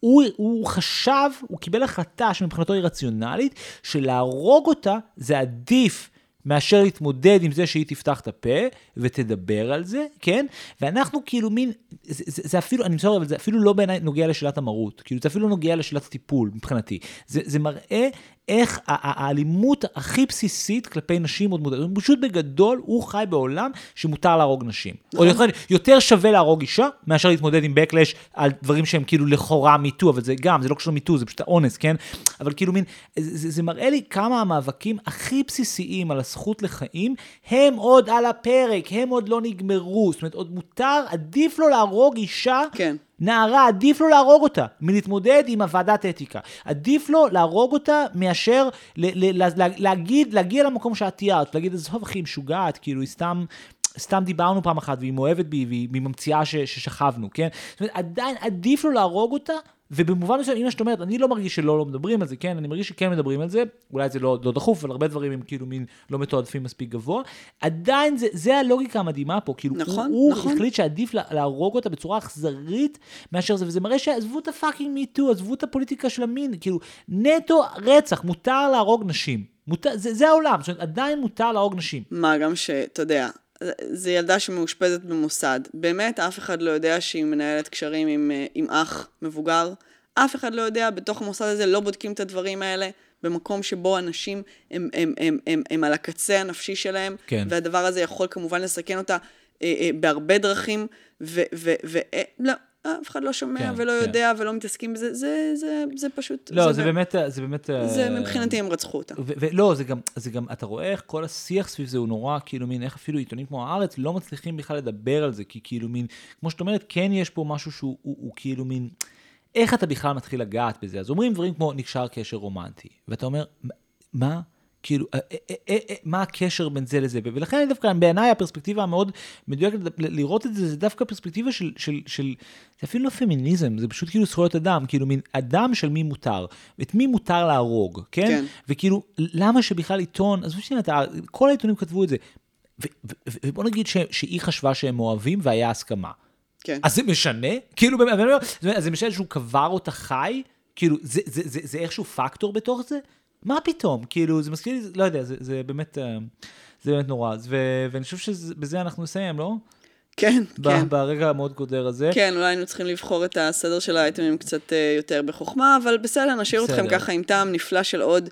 Speaker 2: הוא, הוא חשב, הוא קיבל החלטה שמבחינתו היא רציונלית, שלהרוג אותה זה עדיף מאשר להתמודד עם זה שהיא תפתח את הפה ותדבר על זה, כן? ואנחנו כאילו מין, זה, זה, זה אפילו, אני מצטער, אבל זה אפילו לא בעיניי נוגע לשאלת המרות, כאילו, זה אפילו לא נוגע לשאלת הטיפול, מבחינתי. זה, זה מראה איך האלימות הכי בסיסית כלפי נשים עוד מודעת. פשוט בגדול, הוא חי בעולם שמותר להרוג נשים. או יותר, יותר שווה להרוג אישה, מאשר להתמודד עם backlash על דברים שהם כאילו לכאורה מיטו, אבל זה גם, זה לא קשור למיטו, זה פשוט האונס, כן? אבל כאילו מין, זה, זה, זה מראה לי כמה המאבקים הכי בסיסיים על הזכות לחיים, הם עוד על הפרק, הם עוד לא נגמרו. זאת אומרת, עוד מותר, עדיף לו להרוג אישה.
Speaker 1: כן.
Speaker 2: נערה, עדיף לו להרוג אותה מלהתמודד עם הוועדת אתיקה. עדיף לו להרוג אותה מאשר ל- ל- ל- להגיד, להגיע למקום שאת תיארת, להגיד, עזוב אחי, היא משוגעת, כאילו, היא סתם... סתם דיברנו פעם אחת, והיא מאוהבת בי, והיא ממציאה ששכבנו, כן? זאת אומרת, עדיין עדיף לו להרוג אותה, ובמובן מסוים, אמא שאת אומרת, אני לא מרגיש שלא לא מדברים על זה, כן? אני מרגיש שכן מדברים על זה, אולי זה לא, לא דחוף, אבל הרבה דברים הם כאילו מין לא מתועדפים מספיק גבוה. עדיין זה, זה הלוגיקה המדהימה פה, כאילו,
Speaker 1: נכון,
Speaker 2: הוא, הוא
Speaker 1: נכון.
Speaker 2: החליט שעדיף לה- להרוג אותה בצורה אכזרית מאשר זה, וזה מראה שעזבו את הפאקינג מיטו, עזבו את הפוליטיקה של המין, כאילו, נטו רצח, מותר להרוג נשים. מותר, זה, זה העולם, זאת אומרת, עדיין מותר להרוג נשים.
Speaker 1: מה גם שאתה יודע, זו ילדה שמאושפזת במוסד. באמת, אף אחד לא יודע שהיא מנהלת קשרים עם, אה, עם אח מבוגר. אף אחד לא יודע, בתוך המוסד הזה לא בודקים את הדברים האלה. במקום שבו אנשים הם, הם, הם, הם, הם על הקצה הנפשי שלהם,
Speaker 2: כן.
Speaker 1: והדבר הזה יכול כמובן לסכן אותה אה, אה, בהרבה דרכים, ולא, אף אחד לא שומע
Speaker 2: כן,
Speaker 1: ולא
Speaker 2: כן.
Speaker 1: יודע ולא מתעסקים בזה, זה, זה, זה פשוט...
Speaker 2: לא, זה
Speaker 1: ב-
Speaker 2: באמת, זה באמת...
Speaker 1: זה
Speaker 2: אה,
Speaker 1: מבחינתי הם רצחו אותה.
Speaker 2: ולא, זה גם, זה גם, אתה רואה איך כל השיח סביב זה הוא נורא, כאילו מין, איך אפילו עיתונים כמו הארץ לא מצליחים בכלל לדבר על זה, כי כאילו מין, כמו שאת אומרת, כן יש פה משהו שהוא הוא, הוא כאילו מין, איך אתה בכלל מתחיל לגעת בזה? אז אומרים דברים כמו נקשר קשר רומנטי, ואתה אומר, מה? כאילו, אה, אה, אה, מה הקשר בין זה לזה? ולכן דווקא בעיניי הפרספקטיבה המאוד מדויקת לראות את זה, זה דווקא פרספקטיבה של, של, של, זה אפילו לא פמיניזם, זה פשוט כאילו זכויות אדם, כאילו מין אדם של מי מותר, את מי מותר להרוג, כן?
Speaker 1: כן.
Speaker 2: וכאילו, למה שבכלל עיתון, עזבו שנייה, כל העיתונים כתבו את זה, ובוא נגיד ש- שהיא חשבה שהם אוהבים והיה הסכמה.
Speaker 1: כן.
Speaker 2: אז זה משנה? כאילו, אני אז זה משנה שהוא קבר אותה חי? כאילו, זה, זה, זה, זה איכשהו פקטור בתוך זה? מה פתאום? כאילו, זה מזכיר לי, לא יודע, זה, זה באמת, אה, זה באמת נורא. ו, ואני חושב שבזה אנחנו נסיים, לא?
Speaker 1: כן,
Speaker 2: ב-
Speaker 1: כן.
Speaker 2: ברגע המאוד קודר הזה.
Speaker 1: כן, אולי היינו צריכים לבחור את הסדר של האייטמים קצת אה, יותר בחוכמה, אבל בסדר, נשאיר אתכם
Speaker 2: בסדר.
Speaker 1: ככה עם טעם נפלא של עוד,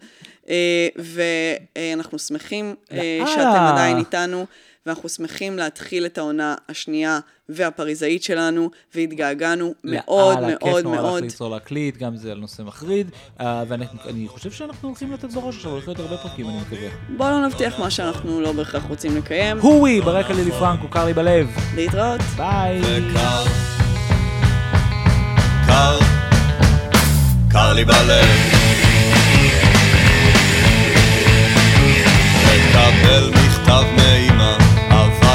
Speaker 1: אה, ואנחנו שמחים אה. שאתם עדיין איתנו, ואנחנו שמחים להתחיל את העונה השנייה והפריזאית שלנו, והתגעגענו מאוד
Speaker 2: לאללה,
Speaker 1: מאוד
Speaker 2: כיף נורא
Speaker 1: מאוד.
Speaker 2: להחליט ליצור להקליט, גם זה על נושא מחריד, אה, ואני אני חושב שאנחנו הולכים לתת בראש עכשיו, הולך להיות הרבה פרקים, אני מקווה.
Speaker 1: בואו לא נבטיח מה שאנחנו לא בהכרח רוצים לקיים.
Speaker 2: הואי, ברקע לילי פרנקו, קר לי בלב.
Speaker 1: להתראות.
Speaker 2: ביי.
Speaker 4: וקר, קר, קר לי בלב. מקבל מכתב מאמא,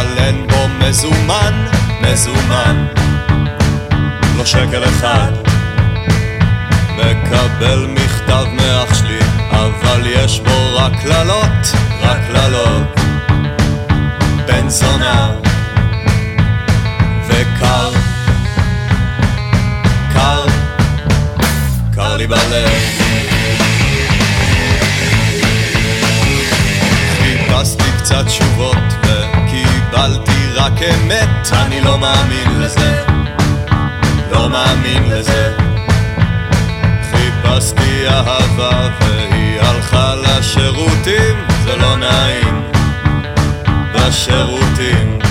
Speaker 4: אבל אין בו מזומן, מזומן. לא שקל אחד. מקבל מכתב מאח שלי, אבל יש בו רק קללות, רק קללות. בן זונה. וקר, קר, קר לי בלב. חיפשתי קצת תשובות וקיבלתי רק אמת, אני לא מאמין לזה, לא מאמין לזה. חיפשתי אהבה והיא הלכה לשירותים, זה לא נעים, בשירותים.